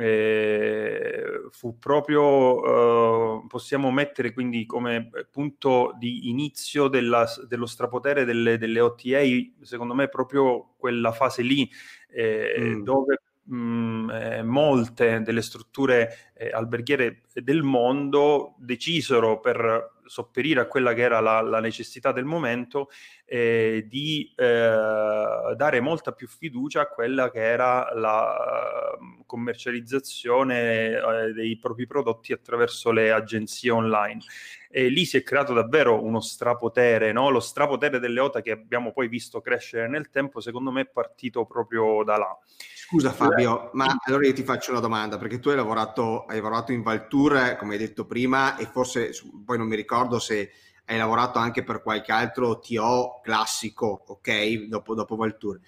eh, fu proprio, eh, possiamo mettere quindi come punto di inizio della, dello strapotere delle, delle, OTA, secondo me proprio quella fase lì eh, mm. dove mh, mm, eh, molte delle strutture eh, alberghiere del mondo decisero per sopperire a quella che era la, la necessità del momento eh, di eh, dare molta più fiducia a quella che era la uh, commercializzazione eh, dei propri prodotti attraverso le agenzie online. E lì si è creato davvero uno strapotere, no? lo strapotere delle OTA che abbiamo poi visto crescere nel tempo, secondo me è partito proprio da là. Scusa Fabio, ma allora io ti faccio una domanda, perché tu hai lavorato, hai lavorato in Valtour, come hai detto prima, e forse poi non mi ricordo se hai lavorato anche per qualche altro TO classico, ok, dopo, dopo Valtour.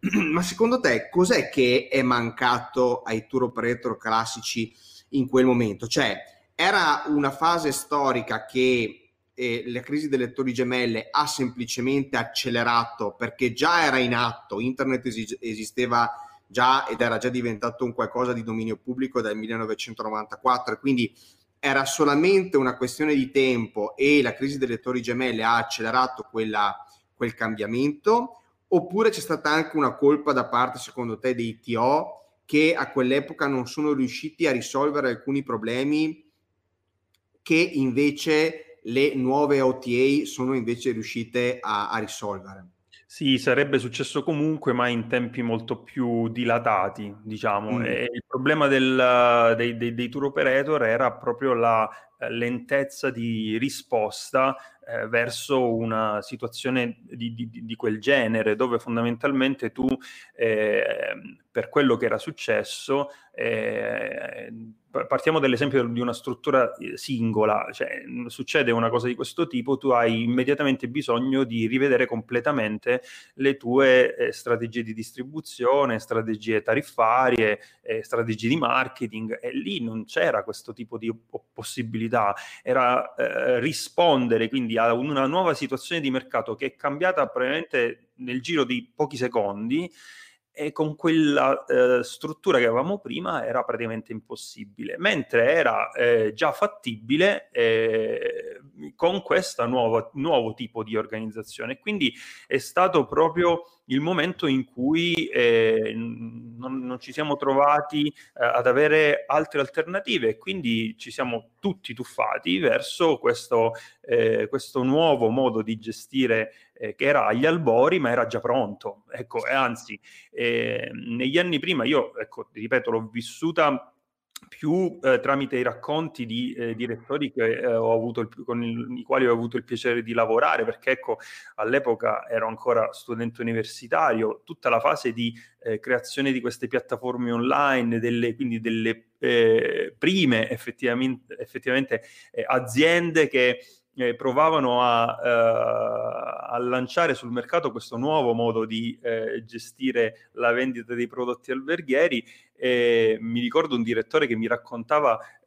ma secondo te cos'è che è mancato ai tour operator classici in quel momento? Cioè, era una fase storica che eh, la crisi delle torri gemelle ha semplicemente accelerato perché già era in atto, internet es- esisteva già ed era già diventato un qualcosa di dominio pubblico dal 1994 e quindi era solamente una questione di tempo e la crisi delle torri gemelle ha accelerato quella, quel cambiamento. Oppure c'è stata anche una colpa da parte secondo te dei TO che a quell'epoca non sono riusciti a risolvere alcuni problemi che invece le nuove OTA sono invece riuscite a, a risolvere? Sì, sarebbe successo comunque, ma in tempi molto più dilatati, diciamo. Mm. Il problema del, dei, dei, dei, tour operator era proprio la eh, lentezza di risposta eh, verso una situazione di, di, di, quel genere, dove fondamentalmente tu, eh, per quello che era successo, eh, partiamo dall'esempio di una struttura eh, singola, cioè succede una cosa di questo tipo, tu hai immediatamente bisogno di rivedere completamente le tue eh, strategie di distribuzione, strategie tariffarie, eh, strategie di marketing e lì non c'era questo tipo di possibilità, era eh, rispondere quindi a una nuova situazione di mercato che è cambiata probabilmente nel giro di pochi secondi e con quella eh, struttura che avevamo prima era praticamente impossibile, mentre era eh, già fattibile eh, con questo nuovo tipo di organizzazione. Quindi è stato proprio il momento in cui eh, non, non, ci siamo trovati eh, ad avere altre alternative e quindi ci siamo tutti tuffati verso questo, eh, questo nuovo modo di gestire eh, che era agli albori ma era già pronto. Ecco, anzi, eh, negli anni prima io, ecco, ripeto, l'ho vissuta più eh, tramite i racconti di eh, direttori eh, il, con il, i quali ho avuto il piacere di lavorare, perché ecco, all'epoca ero ancora studente universitario, tutta la fase di eh, creazione di queste piattaforme online, delle, quindi delle eh, prime effettivamente, effettivamente eh, aziende che eh, provavano a, uh, a, lanciare sul mercato questo nuovo modo di eh, gestire la vendita dei prodotti alberghieri. E mi ricordo un direttore che mi raccontava eh,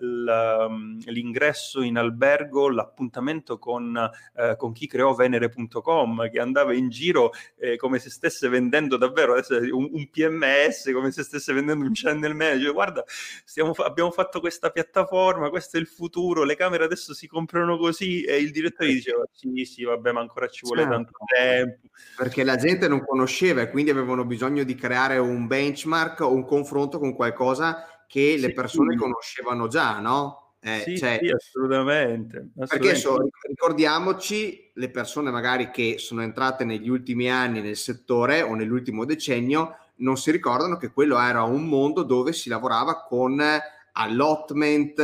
l'ingresso in albergo, l'appuntamento con, eh, con chi creò Venere.com, che andava in giro eh, come se stesse vendendo davvero un, un, PMS, come se stesse vendendo un channel manager. Guarda, stiamo, abbiamo fatto questa piattaforma, questo è il futuro, le camere adesso si comprano così e il direttore diceva sì, sì, vabbè, ma ancora ci vuole certo. tanto tempo. Perché la gente non conosceva e quindi avevano bisogno di creare un benchmark o un confronto con qualcosa che le persone sì. conoscevano già, no? Eh, sì, cioè, sì assolutamente, assolutamente. Perché so, ricordiamoci le persone magari che sono entrate negli ultimi anni nel settore o nell'ultimo decennio non si ricordano che quello era un mondo dove si lavorava con allotment,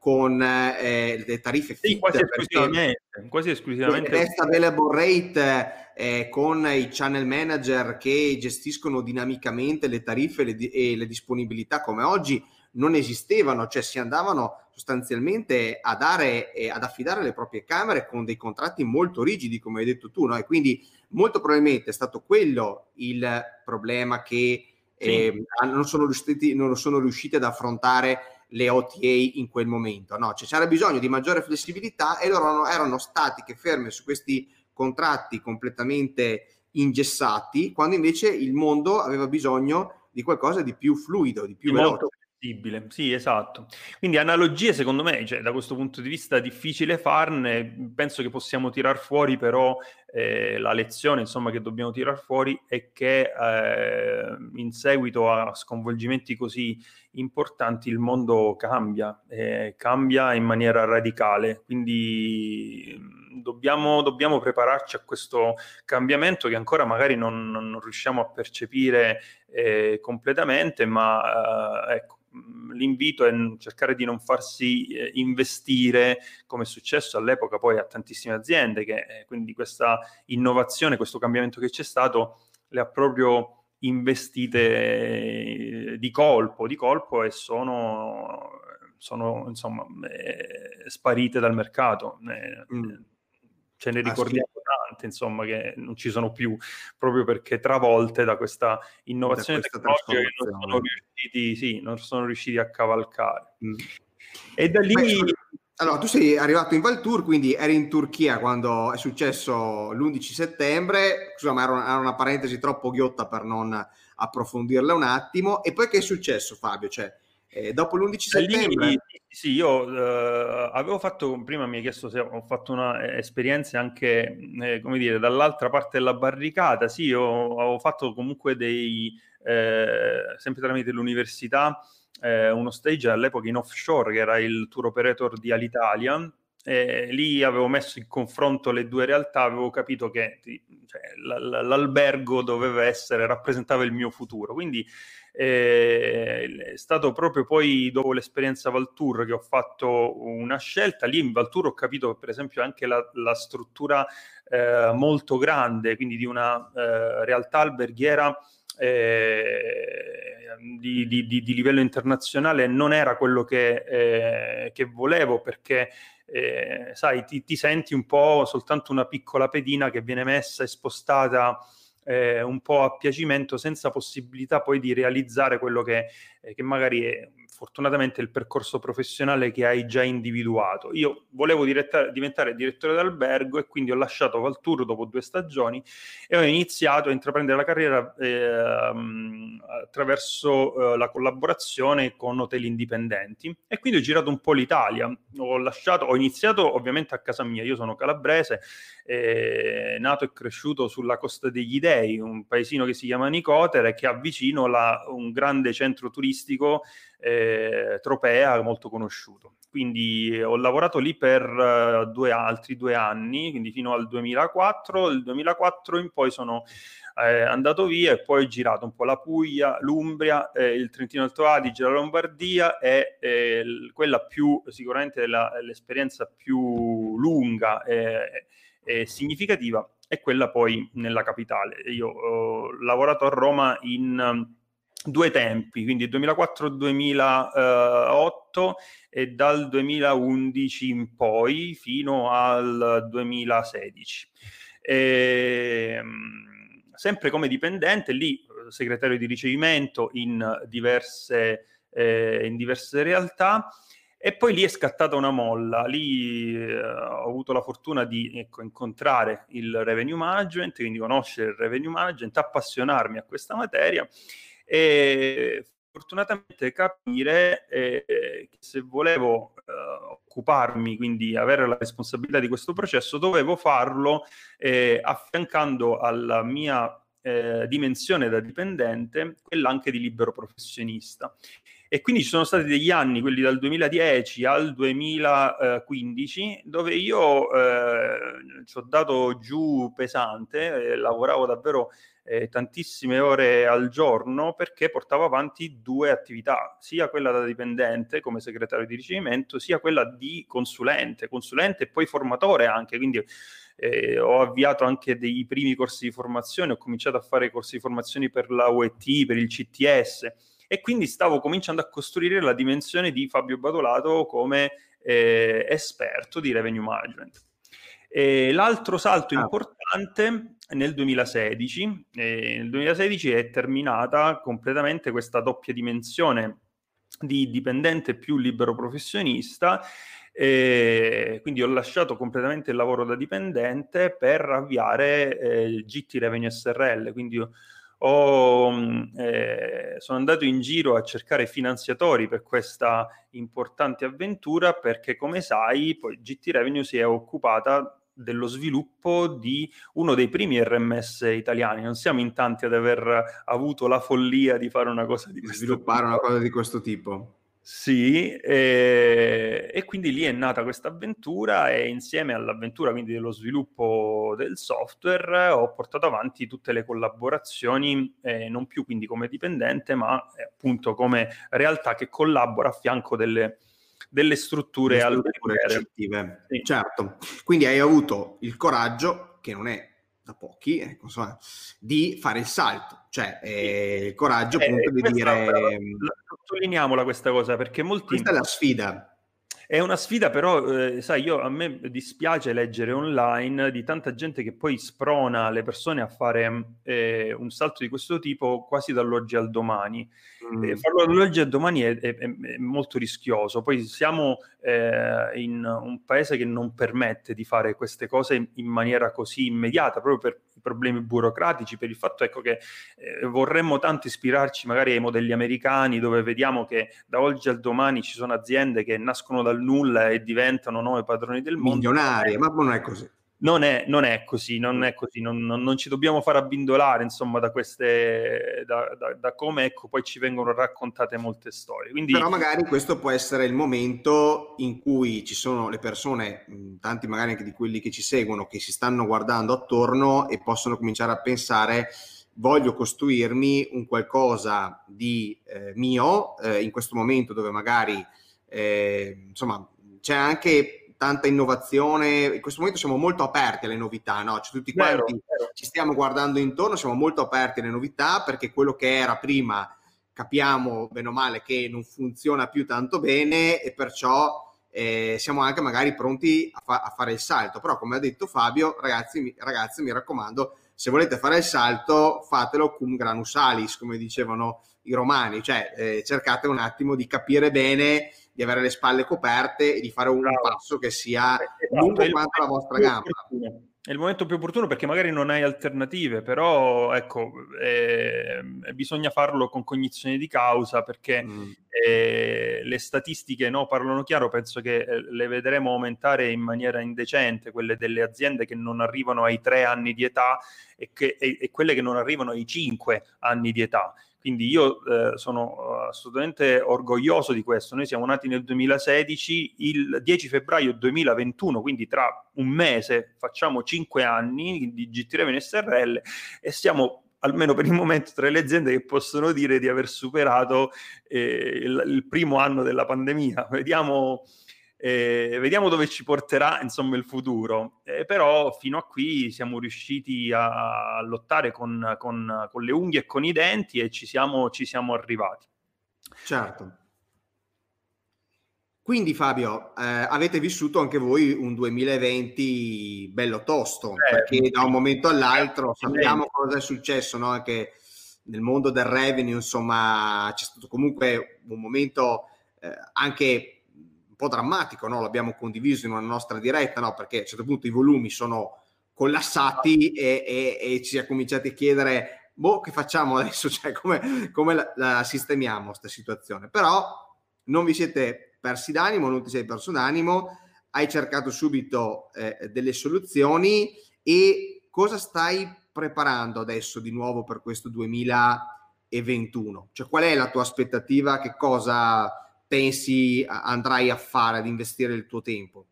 con eh, le tariffe sì, quasi esclusivamente, quasi esclusivamente. Best available rate eh, con i channel manager che gestiscono dinamicamente le tariffe le e le disponibilità come oggi non esistevano, cioè si andavano sostanzialmente a dare e ad affidare le proprie camere con dei contratti molto rigidi, come hai detto tu, no? e quindi molto probabilmente è stato quello il problema che eh, sì. non, sono riusciti, non sono riusciti ad affrontare le OTA in quel momento. No, cioè, c'era bisogno di maggiore flessibilità e loro erano, erano statiche, ferme su questi contratti completamente ingessati, quando invece il mondo aveva bisogno di qualcosa di più fluido, di più veloce. Flessibile, sì, esatto. Quindi analogie, secondo me, cioè, da questo punto di vista difficile farne, penso che possiamo tirar fuori però eh, la lezione insomma, che dobbiamo tirar fuori è che eh, in seguito a sconvolgimenti così importanti il mondo cambia, eh, cambia in maniera radicale, quindi mm, dobbiamo, dobbiamo, prepararci a questo cambiamento che ancora magari non, non riusciamo a percepire eh, completamente, ma eh, ecco, Mm, l'invito è cercare di non farsi eh, investire, come è successo all'epoca poi a tantissime aziende, che quindi questa innovazione, questo cambiamento che c'è stato, le ha proprio investite eh, di colpo, di colpo e sono, sono insomma eh, sparite dal mercato. Eh, mm. Ce ne ricordiamo tante, insomma, che non ci sono più, proprio perché travolte da questa innovazione da questa tecnologica che non sono riusciti, sì, non sono riusciti a cavalcare. Mm. E da lì... Beh, allora, tu sei arrivato in Valtour, quindi eri in Turchia quando è successo l'11 settembre, insomma era una, era una parentesi troppo ghiotta per non approfondirla un attimo, e poi che è successo Fabio? Cioè, eh, dopo l'11 settembre... Lì, sì, io eh, avevo fatto, prima mi hai chiesto se ho fatto un'esperienza anche, eh, come dire, dall'altra parte della barricata. Sì, io avevo fatto comunque dei, eh, sempre tramite l'università, eh, uno stage all'epoca in offshore, che era il tour operator di Alitalia, e lì avevo messo in confronto le due realtà, avevo capito che cioè, l'albergo doveva essere, rappresentava il mio futuro. Quindi eh, è stato proprio poi dopo l'esperienza Valtour che ho fatto una scelta. Lì in Valtour ho capito per esempio anche la, la struttura eh, molto grande, quindi di una eh, realtà alberghiera di, di, di, di, livello internazionale non era quello che, eh, che volevo perché eh, sai, ti, ti, senti un po' soltanto una piccola pedina che viene messa e spostata eh, un po' a piacimento senza possibilità poi di realizzare quello che, eh, che magari fortunatamente il percorso professionale che hai già individuato. Io volevo diretta- diventare direttore d'albergo e quindi ho lasciato Valtour dopo due stagioni e ho iniziato a intraprendere la carriera eh, attraverso eh, la collaborazione con hotel indipendenti e quindi ho girato un po' l'Italia. Ho, lasciato, ho iniziato ovviamente a casa mia, io sono calabrese, eh, nato e cresciuto sulla Costa degli Dei, un paesino che si chiama Nicotere che ha vicino la, un grande centro turistico eh, Tropea molto conosciuto. Quindi ho lavorato lì per uh, due altri due anni, quindi fino al 2004. Il 2004 in poi sono eh, andato via e poi ho girato un po' la Puglia, l'Umbria, eh, il Trentino Alto Adige, la Lombardia e eh, quella più sicuramente la, l'esperienza più lunga e, e significativa è quella poi nella capitale. Io ho lavorato a Roma in due tempi, quindi 2004-2008 e dal 2011 in poi fino al 2016. E, ehm, sempre come dipendente, lì segretario di ricevimento in diverse, eh, in diverse realtà. E poi lì è scattata una molla, lì eh, ho avuto la fortuna di ecco, incontrare il revenue management, quindi conoscere il revenue management, appassionarmi a questa materia e fortunatamente capire eh, che se volevo eh, occuparmi, quindi avere la responsabilità di questo processo, dovevo farlo eh, affiancando alla mia eh, dimensione da dipendente quella anche di libero professionista. E quindi ci sono stati degli anni, quelli dal 2010 al 2015, dove io eh, ci ho dato giù pesante, eh, lavoravo davvero eh, tantissime ore al giorno perché portavo avanti due attività, sia quella da dipendente come segretario di ricevimento, sia quella di consulente, consulente e poi formatore anche, quindi eh, ho avviato anche dei primi corsi di formazione, ho cominciato a fare corsi di formazione per la UET, per il CTS e quindi stavo cominciando a costruire la dimensione di Fabio Badolato come eh, esperto di revenue management. E l'altro salto ah. importante nel 2016, eh, nel 2016 è terminata completamente questa doppia dimensione di dipendente più libero professionista e quindi ho lasciato completamente il lavoro da dipendente per avviare eh, GT Revenue SRL, quindi ho, mm, eh, sono andato in giro a cercare finanziatori per questa importante avventura perché come sai poi GT Revenue si è occupata dello sviluppo di uno dei primi RMS italiani. Non siamo in tanti ad aver avuto la follia di fare una cosa di questo Sviluppare tipo. una cosa di questo tipo. Sì, e, e, quindi lì è nata questa avventura e insieme all'avventura quindi dello sviluppo del software ho portato avanti tutte le collaborazioni, eh, non più quindi come dipendente, ma eh, appunto come realtà che collabora a fianco delle, delle strutture, strutture ricettive. Sì. Certo, quindi hai avuto il coraggio, che non è da pochi, ecco, insomma, di fare il salto, cioè eh, il coraggio eh, appunto di dire... Ehm, sottolineiamola questa cosa perché molti... Questa è la sfida. È una sfida, però, eh, sai, io, a me dispiace leggere online di tanta gente che poi sprona le persone a fare eh, un salto di questo tipo quasi dall'oggi al domani. Mm. Eh, farlo dall'oggi al domani è, è, è molto rischioso. Poi siamo eh, in un paese che non permette di fare queste cose in, in maniera così immediata, proprio per problemi burocratici, per il fatto ecco, che eh, vorremmo tanto ispirarci magari ai modelli americani dove vediamo che da oggi al domani ci sono aziende che nascono dal nulla e diventano nuovi padroni del mondo. Milionarie, ma non è così. Non è, non è, così, non è così, non, non, non, ci dobbiamo far abbindolare insomma da queste, da, da, da, come ecco poi ci vengono raccontate molte storie. Quindi... Però magari questo può essere il momento in cui ci sono le persone, tanti magari anche di quelli che ci seguono, che si stanno guardando attorno e possono cominciare a pensare voglio costruirmi un qualcosa di eh, mio eh, in questo momento dove magari eh, insomma c'è anche tanta innovazione, in questo momento siamo molto aperti alle novità, no? Cioè, tutti quanti vero, vero. ci stiamo guardando intorno, siamo molto aperti alle novità perché quello che era prima capiamo bene o male che non funziona più tanto bene e perciò eh, siamo anche magari pronti a, fa- a, fare il salto. Però, come ha detto Fabio, ragazzi, ragazzi, mi raccomando, se volete fare il salto, fatelo cum granus salis, come dicevano i romani, cioè eh, cercate un attimo di capire bene, di avere le spalle coperte e di fare un Bravo. passo che sia esatto, lungo quanto la vostra gamba. È il momento più opportuno perché magari non hai alternative, però ecco, eh, bisogna farlo con cognizione di causa perché mm. eh, le statistiche no, parlano chiaro, penso che eh, le vedremo aumentare in maniera indecente, quelle delle aziende che non arrivano ai tre anni di età e, che, e, e quelle che non arrivano ai cinque anni di età. Quindi io eh, sono eh, assolutamente orgoglioso di questo. Noi siamo nati nel 2016, il 10 febbraio 2021, quindi tra un mese facciamo cinque anni di GT Revenue SRL e siamo almeno per il momento tra le aziende che possono dire di aver superato eh, il, il, primo anno della pandemia. Vediamo eh, vediamo dove ci porterà insomma il futuro. Eh, però fino a qui siamo riusciti a, a lottare con, con, con, le unghie e con i denti e ci siamo, ci siamo arrivati. Certo. Quindi Fabio, eh, avete vissuto anche voi un 2020 bello tosto, eh, perché da un momento all'altro sappiamo cosa è successo, no? anche nel mondo del revenue, insomma, c'è stato comunque un momento eh, anche po' drammatico, no? l'abbiamo condiviso in una nostra diretta, no? perché a un certo punto i volumi sono collassati e, e, e ci si è cominciati a chiedere, boh, che facciamo adesso? Cioè, come, come la, la, sistemiamo questa situazione? Però non vi siete persi d'animo, non ti sei perso d'animo, hai cercato subito eh, delle soluzioni e cosa stai preparando adesso di nuovo per questo 2021? Cioè, qual è la tua aspettativa? Che cosa pensi andrai a fare, ad investire il tuo tempo?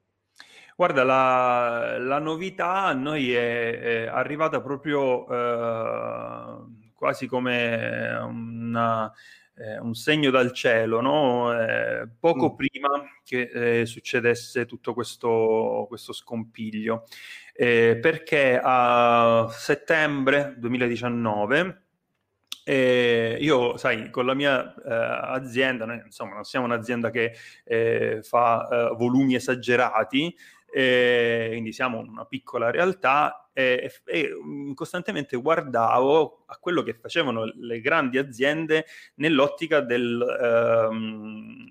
Guarda, la, la novità a noi è, è arrivata proprio eh, quasi come una, eh, un segno dal cielo, no? eh, poco mm. prima che eh, succedesse tutto questo, questo scompiglio, eh, perché a settembre 2019 e io, sai, con la mia eh, azienda, noi, insomma, non siamo un'azienda che eh, fa eh, volumi esagerati, quindi siamo una piccola realtà e, e, mm, costantemente guardavo a quello che facevano le grandi aziende nell'ottica del, ehm,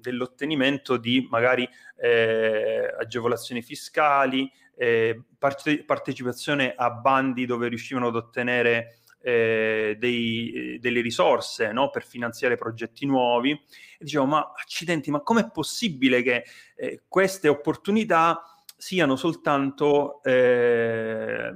dell'ottenimento di magari eh, agevolazioni fiscali, eh, parte- partecipazione a bandi dove riuscivano ad ottenere eh, dei, delle risorse no? per finanziare progetti nuovi. E dicevo, ma accidenti, ma com'è possibile che eh, queste opportunità siano soltanto eh,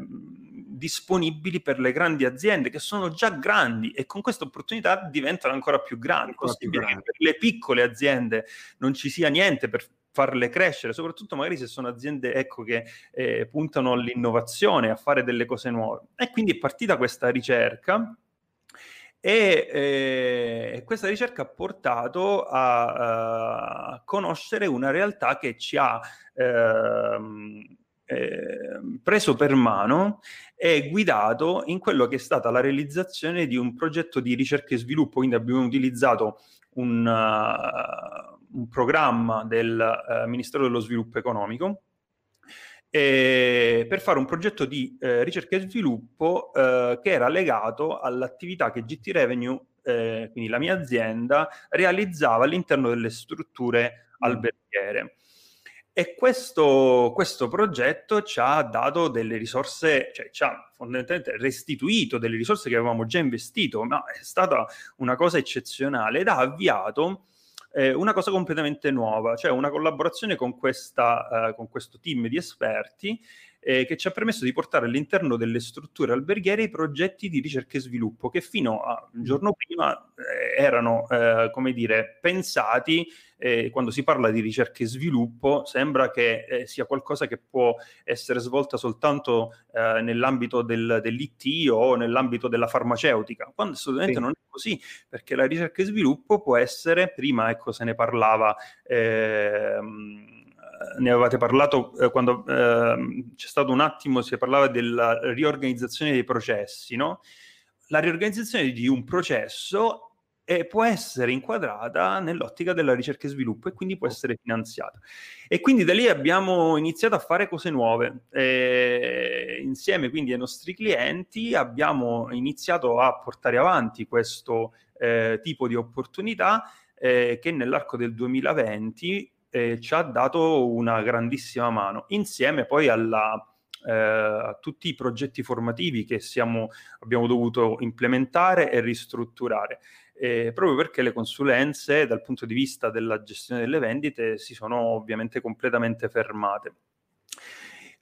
disponibili per le grandi aziende che sono già grandi e con questa opportunità diventano ancora più grandi. Ancora possibile che per le piccole aziende non ci sia niente per farle crescere, soprattutto magari se sono aziende ecco, che eh, puntano all'innovazione, a fare delle cose nuove. E quindi è partita questa ricerca e eh, questa ricerca ha portato a, a, conoscere una realtà che ci ha eh, eh, preso per mano e guidato in quello che è stata la realizzazione di un progetto di ricerca e sviluppo. Quindi abbiamo utilizzato un, uh, un programma del uh, Ministero dello Sviluppo Economico eh, per fare un progetto di eh, ricerca e sviluppo eh, che era legato all'attività che GT Revenue, eh, quindi la mia azienda, realizzava all'interno delle strutture mm. alberghiere. E questo, questo, progetto ci ha dato delle risorse, cioè ci ha fondamentalmente restituito delle risorse che avevamo già investito, ma è stata una cosa eccezionale ed ha avviato eh, una cosa completamente nuova, cioè una collaborazione con, questa, eh, con questo team di esperti eh, che ci ha permesso di portare all'interno delle strutture alberghiere i progetti di ricerca e sviluppo che fino a un giorno prima eh, erano, eh, come dire, pensati eh, quando si parla di ricerca e sviluppo sembra che eh, sia qualcosa che può essere svolta soltanto eh, nell'ambito del, dell'IT o nell'ambito della farmaceutica, quando assolutamente sì. non è così, perché la ricerca e sviluppo può essere, prima ecco se ne parlava, ehm, ne avevate parlato eh, quando eh, c'è stato un attimo, si parlava della riorganizzazione dei processi, no? La riorganizzazione di un processo e può essere inquadrata nell'ottica della ricerca e sviluppo e quindi può essere finanziata. E quindi da lì abbiamo iniziato a fare cose nuove. E insieme quindi ai nostri clienti abbiamo iniziato a portare avanti questo eh, tipo di opportunità eh, che nell'arco del 2020 eh, ci ha dato una grandissima mano, insieme poi alla, eh, a tutti i progetti formativi che siamo, abbiamo dovuto implementare e ristrutturare eh, proprio perché le consulenze dal punto di vista della gestione delle vendite si sono ovviamente completamente fermate.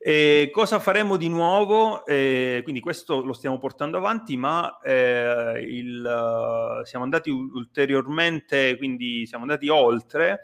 E cosa faremo di nuovo? Eh, quindi questo lo stiamo portando avanti, ma eh, il, siamo andati ulteriormente, quindi siamo andati oltre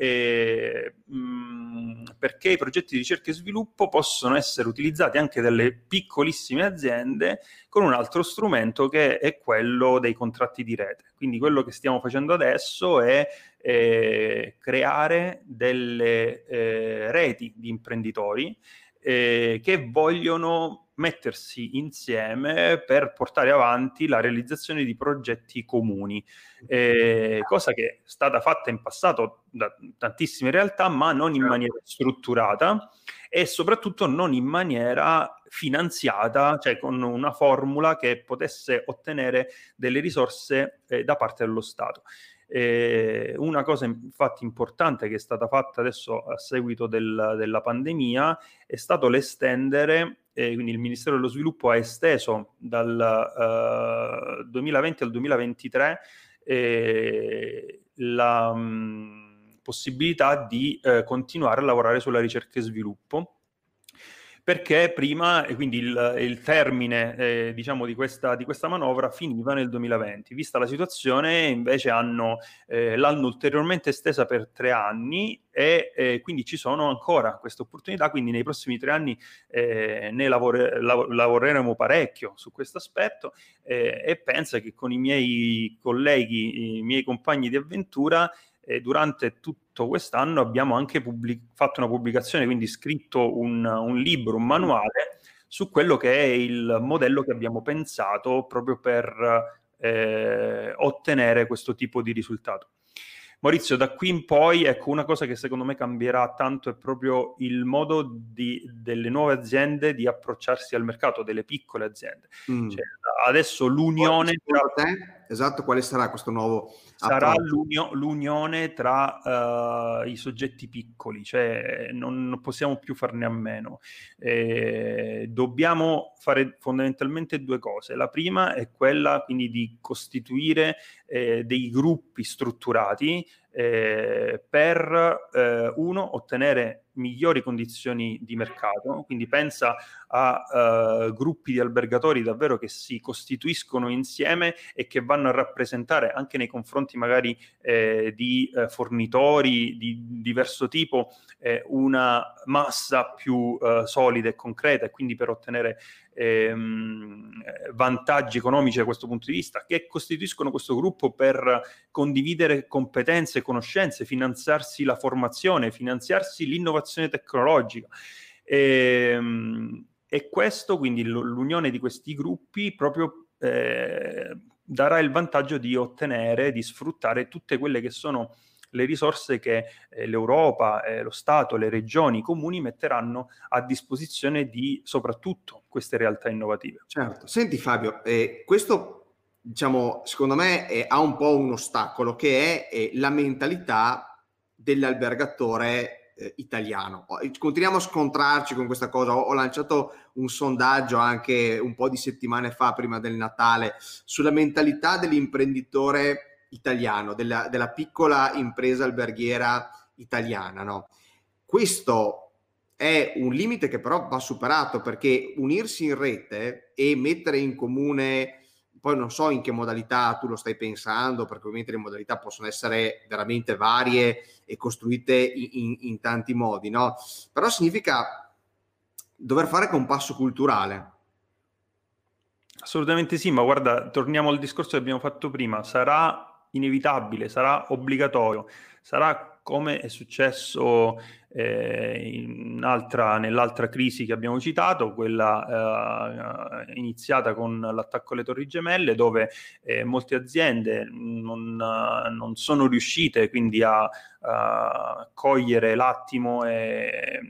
eh, mh, perché i progetti di ricerca e sviluppo possono essere utilizzati anche dalle piccolissime aziende con un altro strumento che è quello dei contratti di rete. Quindi quello che stiamo facendo adesso è eh, creare delle eh, reti di imprenditori eh, che vogliono mettersi insieme per portare avanti la realizzazione di progetti comuni, eh, cosa che è stata fatta in passato da tantissime realtà, ma non in certo. maniera strutturata e soprattutto non in maniera finanziata, cioè con una formula che potesse ottenere delle risorse eh, da parte dello Stato. Eh, una cosa infatti importante che è stata fatta adesso a seguito del, della pandemia è stato l'estendere eh, quindi il Ministero dello Sviluppo ha esteso dal uh, eh, 2020 al 2023 eh, la mh, mm, possibilità di eh, continuare a lavorare sulla ricerca e sviluppo perché prima, e quindi il, il termine eh, diciamo di questa, di questa, manovra finiva nel 2020. Vista la situazione, invece hanno, eh, l'hanno ulteriormente estesa per tre anni e eh, quindi ci sono ancora queste opportunità, quindi nei prossimi tre anni eh, ne lavore, lav- lavoreremo parecchio su questo aspetto eh, e penso che con i miei colleghi, i miei compagni di avventura, e durante tutto quest'anno abbiamo anche pubblic- fatto una pubblicazione, quindi scritto un, un, libro, un manuale su quello che è il modello che abbiamo pensato proprio per eh, ottenere questo tipo di risultato. Maurizio, da qui in poi, ecco, una cosa che secondo me cambierà tanto è proprio il modo di, delle nuove aziende di approcciarsi al mercato, delle piccole aziende. Mm. Cioè, adesso l'unione... Tra... Esatto, quale sarà questo nuovo... Sarà l'unio, l'unione tra uh, i soggetti piccoli, cioè non possiamo più farne a meno. Eh, dobbiamo fare fondamentalmente due cose. La prima è quella quindi di costituire eh, dei gruppi strutturati eh, per eh, uno ottenere migliori condizioni di mercato, quindi pensa a uh, gruppi di albergatori davvero che si costituiscono insieme e che vanno a rappresentare anche nei confronti magari eh, di eh, fornitori di diverso tipo eh, una massa più uh, solida e concreta. E quindi per ottenere ehm, vantaggi economici da questo punto di vista, che costituiscono questo gruppo per condividere competenze, conoscenze, finanziarsi la formazione, finanziarsi l'innovazione tecnologica. E, ehm, e questo, quindi l'unione di questi gruppi, proprio eh, darà il vantaggio di ottenere, di sfruttare tutte quelle che sono le risorse che eh, l'Europa, eh, lo Stato, le regioni, i comuni metteranno a disposizione di soprattutto queste realtà innovative. Certo. Senti Fabio, eh, questo diciamo, secondo me ha un po' un ostacolo che è, la mentalità dell'albergatore eh, italiano. Continuiamo a scontrarci con questa cosa. Ho, ho, lanciato un sondaggio anche un po' di settimane fa, prima del Natale, sulla mentalità dell'imprenditore italiano, della, della piccola impresa alberghiera italiana. No? Questo è un limite che però va superato perché unirsi in rete e mettere in comune poi non so in che modalità tu lo stai pensando, perché ovviamente le modalità possono essere veramente varie e costruite in, in, in tanti modi, no? Però significa dover fare anche un passo culturale. Assolutamente sì, ma guarda, torniamo al discorso che abbiamo fatto prima, sarà inevitabile, sarà obbligatorio, sarà come è successo eh, nell'altra crisi che abbiamo citato, quella eh, iniziata con l'attacco alle Torri Gemelle, dove eh, molte aziende non, non, sono riuscite quindi a, a cogliere l'attimo e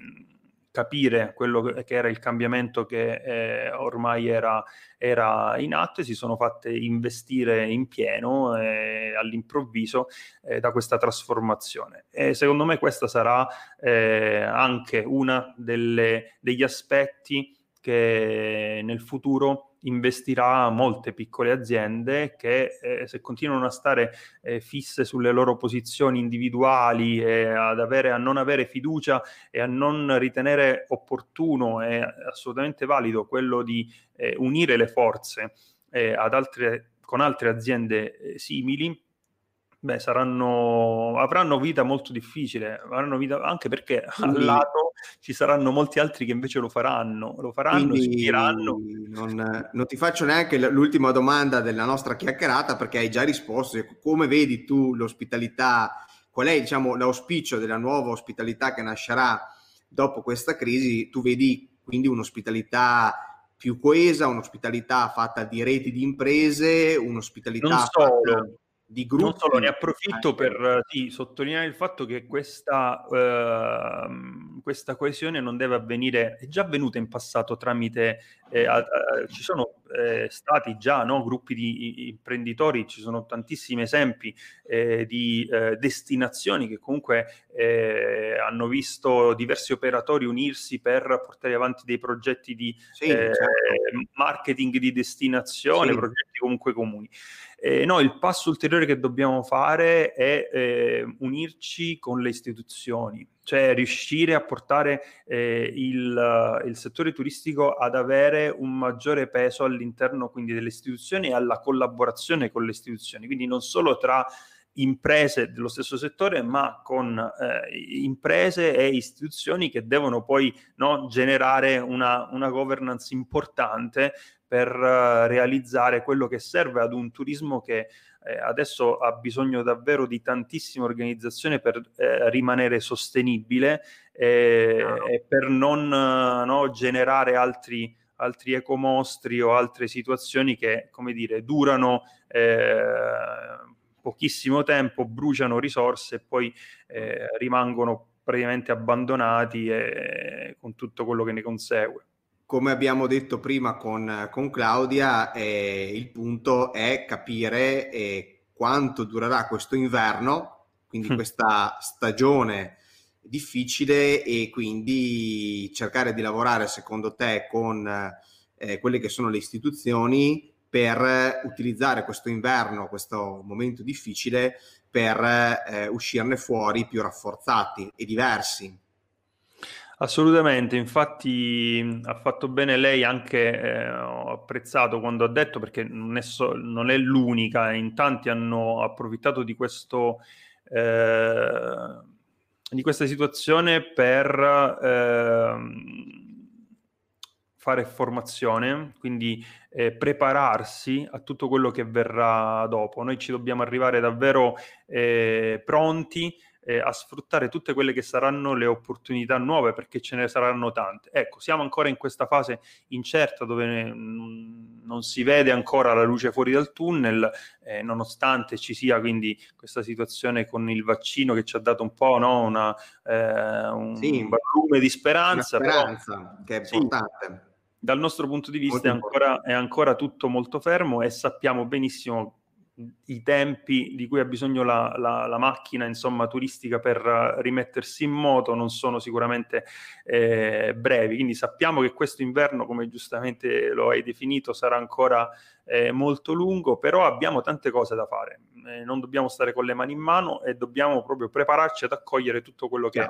capire quello che era il cambiamento che eh, ormai era, era, in atto e si sono fatte investire in pieno eh, all'improvviso eh, da questa trasformazione. E secondo me questa sarà eh, anche uno degli aspetti che nel futuro investirà molte piccole aziende che eh, se continuano a stare eh, fisse sulle loro posizioni individuali e ad avere, a non avere fiducia e a non ritenere opportuno e assolutamente valido quello di eh, unire le forze eh, ad altre, con altre aziende eh, simili, beh, saranno, avranno vita molto difficile, avranno vita, anche perché Quindi, al lato ci saranno molti altri che invece lo faranno, lo faranno, si diranno. Non, non, ti faccio neanche l'ultima domanda della nostra chiacchierata perché hai già risposto. Come vedi tu l'ospitalità? Qual è diciamo, l'auspicio della nuova ospitalità che nascerà dopo questa crisi? Tu vedi quindi un'ospitalità più coesa, un'ospitalità fatta di reti di imprese, un'ospitalità non solo. fatta di gruppi. Non solo, ne approfitto per sì, sottolineare il fatto che questa, uh, questa, coesione non deve avvenire, è già avvenuta in passato tramite, eh, uh, ci sono eh, stati già no, gruppi di imprenditori, ci sono tantissimi esempi eh, di eh, destinazioni che comunque eh, hanno visto diversi operatori unirsi per portare avanti dei progetti di sì, certo. marketing di destinazione, sì. progetti comunque comuni. Eh, no, il passo ulteriore che dobbiamo fare è eh, unirci con le istituzioni, cioè riuscire a portare eh, il, il, settore turistico ad avere un maggiore peso all'interno quindi delle istituzioni e alla collaborazione con le istituzioni, quindi non solo tra imprese dello stesso settore, ma con eh, imprese e istituzioni che devono poi no, generare una, una governance importante per uh, realizzare quello che serve ad un turismo che eh, adesso ha bisogno davvero di tantissima organizzazione per eh, rimanere sostenibile eh, no. e per non no, generare altri, altri ecomostri o altre situazioni che, come dire, durano eh, pochissimo tempo, bruciano risorse e poi eh, rimangono praticamente abbandonati e, con tutto quello che ne consegue come abbiamo detto prima con, con Claudia, eh, il punto è capire eh, quanto durerà questo inverno, quindi mm. questa stagione difficile e quindi cercare di lavorare secondo te con eh, quelle che sono le istituzioni per utilizzare questo inverno, questo momento difficile per eh, uscirne fuori più rafforzati e diversi. Assolutamente, infatti ha fatto bene lei anche, eh, ho apprezzato quando ha detto, perché non è, so, non è l'unica, in tanti hanno approfittato di, questo, eh, di questa situazione per eh, fare formazione, quindi eh, prepararsi a tutto quello che verrà dopo. Noi ci dobbiamo arrivare davvero eh, pronti eh, a sfruttare tutte quelle che saranno le opportunità nuove perché ce ne saranno tante. Ecco, siamo ancora in questa fase incerta dove mm, non si vede ancora la luce fuori dal tunnel, eh, nonostante ci sia quindi questa situazione con il vaccino che ci ha dato un po' no? Una, eh, un sì, barlume di speranza. speranza però, che è importante. Sì, dal nostro punto di vista è ancora, è ancora, tutto molto fermo e sappiamo benissimo i tempi di cui ha bisogno la, la, la, macchina insomma, turistica per rimettersi in moto non sono sicuramente eh, brevi, quindi sappiamo che questo inverno, come giustamente lo hai definito, sarà ancora eh, molto lungo, però abbiamo tante cose da fare, eh, non dobbiamo stare con le mani in mano e dobbiamo proprio prepararci ad accogliere tutto quello che,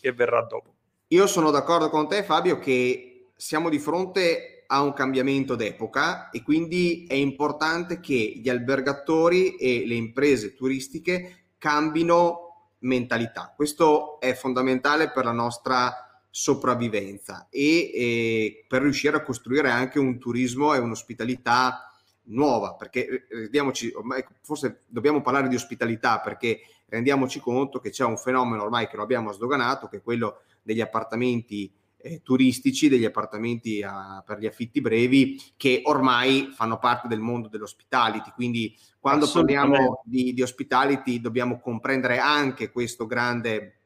che verrà dopo. Io sono d'accordo con te Fabio che siamo di fronte ha un cambiamento d'epoca e quindi è importante che gli albergatori e le imprese turistiche cambino mentalità. Questo è fondamentale per la nostra sopravvivenza e, e per riuscire a costruire anche un turismo e un'ospitalità nuova, perché eh, ormai forse dobbiamo parlare di ospitalità perché rendiamoci conto che c'è un fenomeno ormai che lo abbiamo sdoganato, che è quello degli appartamenti eh, turistici, degli appartamenti a, per gli affitti brevi, che ormai fanno parte del mondo dell'hospitality. Quindi quando parliamo di, di hospitality dobbiamo comprendere anche questo grande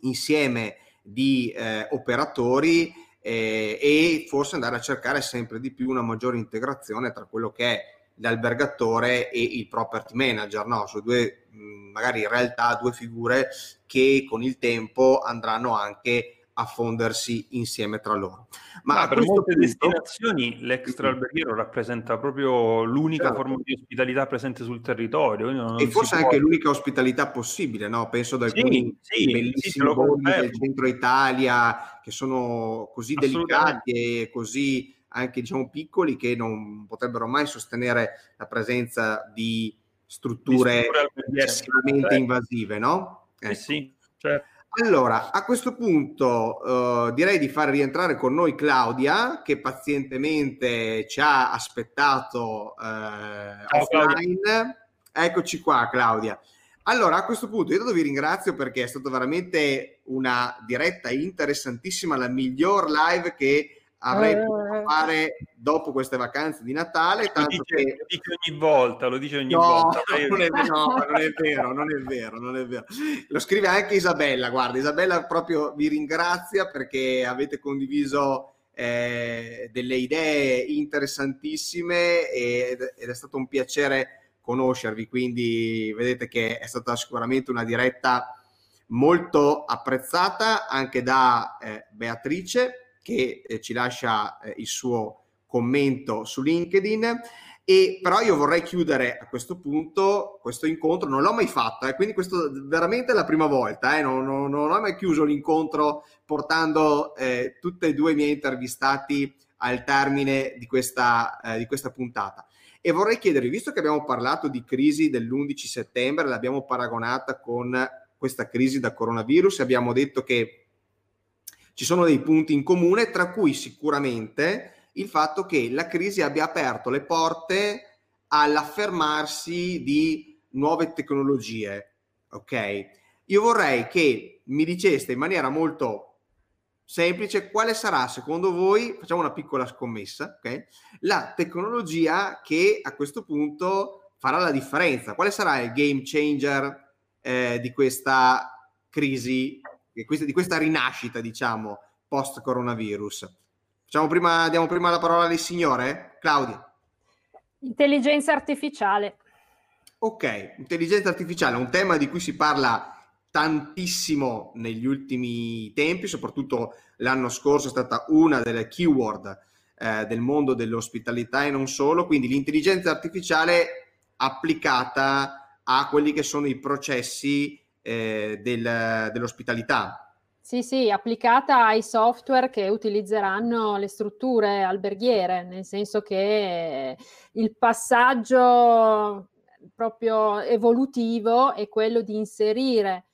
insieme di eh, operatori eh, e forse andare a cercare sempre di più una maggiore integrazione tra quello che è l'albergatore e il property manager, no? Sono due magari in realtà due figure che con il tempo andranno anche a fondersi insieme tra loro. Ma no, per molte punto... destinazioni l'extra alberghiero rappresenta proprio l'unica certo. forma di ospitalità presente sul territorio. e forse anche può... l'unica ospitalità possibile, no? Penso ad alcuni sì, sì, bellissimi sì, del centro Italia che sono così delicati e così anche diciamo piccoli che non potrebbero mai sostenere la presenza di strutture, di eccessivamente invasive, no? Ecco. Eh sì, certo. Allora, a questo punto uh, direi di far rientrare con noi Claudia, che pazientemente ci ha aspettato uh, Ciao, offline. Claudia. Eccoci qua, Claudia. Allora, a questo punto io vi ringrazio perché è stata veramente una diretta interessantissima, la miglior live che avrei eh, potuto fare dopo queste vacanze di Natale. Tanto lo, dice, che... lo dice ogni volta, lo dice ogni no, volta. Non è, no, non è vero, non è vero, non è vero. Lo scrive anche Isabella, guarda, Isabella proprio vi ringrazia perché avete condiviso eh, delle idee interessantissime ed, ed è stato un piacere conoscervi, quindi vedete che è stata sicuramente una diretta molto apprezzata anche da eh, Beatrice che eh, ci lascia eh, il suo commento su LinkedIn. E però io vorrei chiudere a questo punto questo incontro, non l'ho mai fatto, eh, quindi questo veramente è la prima volta, eh, non, non, non, ho mai chiuso l'incontro portando eh, tutti e due i miei intervistati al termine di questa, eh, di questa puntata. E vorrei chiedervi, visto che abbiamo parlato di crisi dell'11 settembre, l'abbiamo paragonata con questa crisi da coronavirus, abbiamo detto che ci sono dei punti in comune, tra cui sicuramente il fatto che la crisi abbia aperto le porte all'affermarsi di nuove tecnologie. Ok? Io vorrei che mi diceste in maniera molto semplice quale sarà secondo voi, facciamo una piccola scommessa, ok? La tecnologia che a questo punto farà la differenza. Quale sarà il game changer eh, di questa crisi di questa rinascita, diciamo, post coronavirus. Facciamo prima, diamo prima la parola al signore, Claudia. Intelligenza artificiale. Ok, intelligenza artificiale, un tema di cui si parla tantissimo negli ultimi tempi, soprattutto l'anno scorso è stata una delle keyword eh, del mondo dell'ospitalità e non solo, quindi l'intelligenza artificiale applicata a quelli che sono i processi eh, del, dell'ospitalità. Sì, sì, applicata ai software che utilizzeranno le strutture alberghiere, nel senso che il passaggio proprio evolutivo è quello di inserire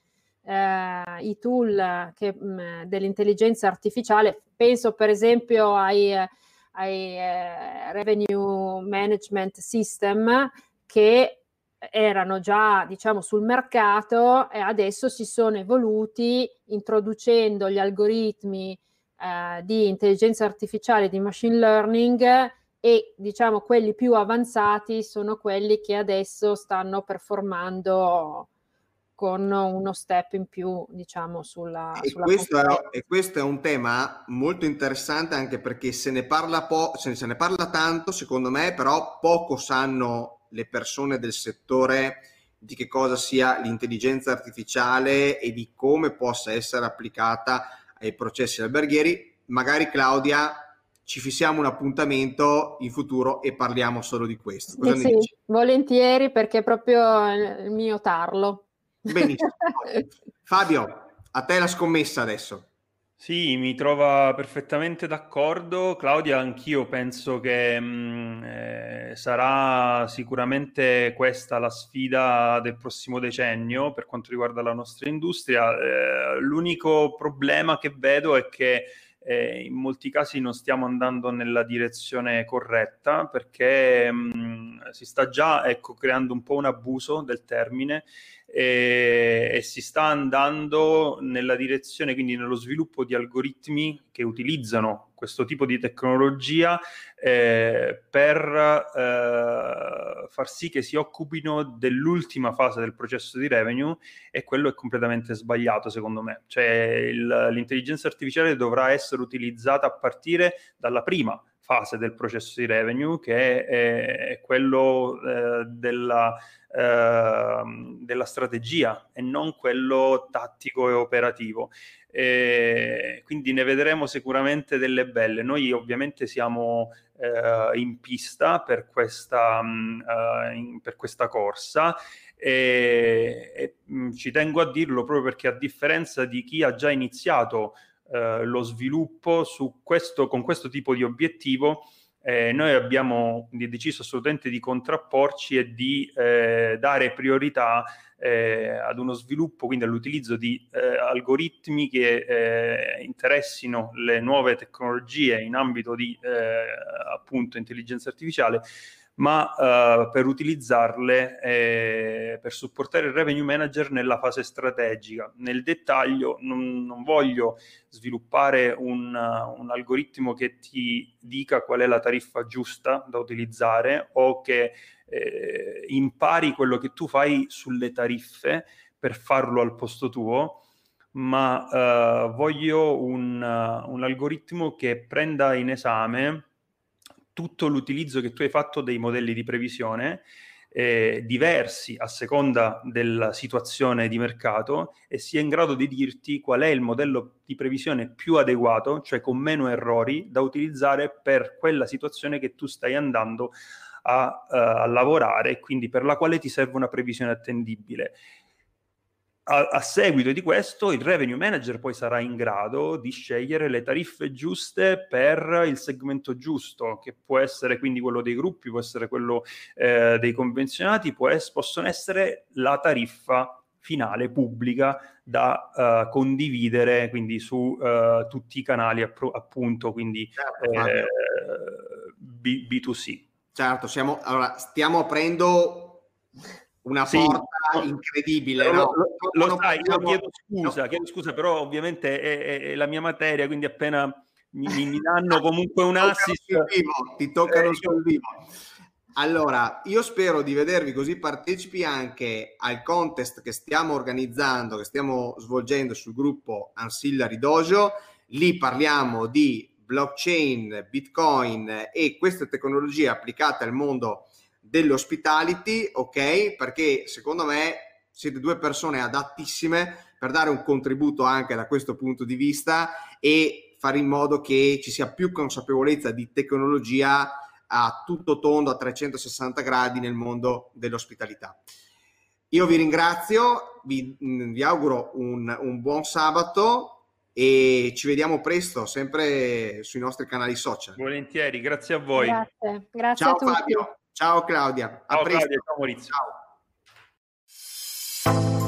eh, i tool che, mh, mm, dell'intelligenza artificiale. Penso per esempio ai, ai eh, revenue management system che erano già diciamo sul mercato e adesso si sono evoluti introducendo gli algoritmi eh, di intelligenza artificiale di machine learning e diciamo quelli più avanzati sono quelli che adesso stanno performando con uno step in più diciamo sulla, e, sulla questo è, e questo è un tema molto interessante anche perché se ne parla po- se ne parla tanto secondo me però poco sanno le persone del settore di che cosa sia l'intelligenza artificiale e di come possa essere applicata ai processi alberghieri. Magari Claudia ci fissiamo un appuntamento in futuro e parliamo solo di questo. Cosa sì, sì volentieri perché è proprio il mio tarlo. Benissimo. Fabio, a te la scommessa adesso. Sì, mi trova perfettamente d'accordo. Claudia, anch'io penso che mh, mm, eh, sarà sicuramente questa la sfida del prossimo decennio per quanto riguarda la nostra industria. Eh, l'unico problema che vedo è che eh, in molti casi non stiamo andando nella direzione corretta perché mh, si sta già ecco, creando un po' un abuso del termine e, e, si sta andando nella direzione, quindi nello sviluppo di algoritmi che utilizzano questo tipo di tecnologia eh, per eh, far sì che si occupino dell'ultima fase del processo di revenue e quello è completamente sbagliato secondo me. Cioè il, l'intelligenza artificiale dovrà essere utilizzata a partire dalla prima fase del processo di revenue che è, è quello eh, della, della strategia e non quello tattico e operativo. E quindi ne vedremo sicuramente delle belle. Noi ovviamente siamo eh, in pista per questa, mh, uh, in, per questa corsa e, e mh, ci tengo a dirlo proprio perché a differenza di chi ha già iniziato uh, lo sviluppo questo, con questo tipo di obiettivo, eh, noi abbiamo deciso assolutamente di contrapporci e di eh, dare priorità eh, ad uno sviluppo, quindi all'utilizzo di eh, algoritmi che eh, interessino le nuove tecnologie in ambito di eh, appunto intelligenza artificiale ma uh, per utilizzarle eh, per supportare il revenue manager nella fase strategica. Nel dettaglio non, non voglio sviluppare un, un, algoritmo che ti dica qual è la tariffa giusta da utilizzare o che eh, impari quello che tu fai sulle tariffe per farlo al posto tuo, ma uh, voglio un, un algoritmo che prenda in esame tutto l'utilizzo che tu hai fatto dei modelli di previsione eh, diversi a seconda della situazione di mercato e sia in grado di dirti qual è il modello di previsione più adeguato, cioè con meno errori, da utilizzare per quella situazione che tu stai andando a, uh, a lavorare e quindi per la quale ti serve una previsione attendibile a, a, seguito di questo il revenue manager poi sarà in grado di scegliere le tariffe giuste per il segmento giusto, che può essere quindi quello dei gruppi, può essere quello eh, dei convenzionati, può es- possono essere la tariffa finale pubblica da uh, condividere quindi su uh, tutti i canali appro- appunto quindi certo, eh, B- B2C. Certo, siamo, allora, stiamo aprendo una sì, porta incredibile. No? Lo, lo, lo sai, io chiedo scusa, no. chiedo scusa, però ovviamente è, è, è, la mia materia, quindi appena mi, mi danno comunque un assist... Ti toccano eh, sul vivo. Allora, io spero di vedervi così partecipi anche al contest che stiamo organizzando, che stiamo svolgendo sul gruppo Ancillary Dojo. Lì parliamo di blockchain, bitcoin e queste tecnologie applicate al mondo dell'hospitality, ok? Perché secondo me siete due persone adattissime per dare un contributo anche da questo punto di vista e fare in modo che ci sia più consapevolezza di tecnologia a tutto tondo, a 360 gradi nel mondo dell'ospitalità. Io vi ringrazio, vi, vi auguro un, un, buon sabato e ci vediamo presto, sempre sui nostri canali social. Volentieri, grazie a voi. Grazie, grazie Ciao a tutti. Fabio. Ciao Claudia. Ciao, a presto. Claudia, ciao Maurizio. Ciao.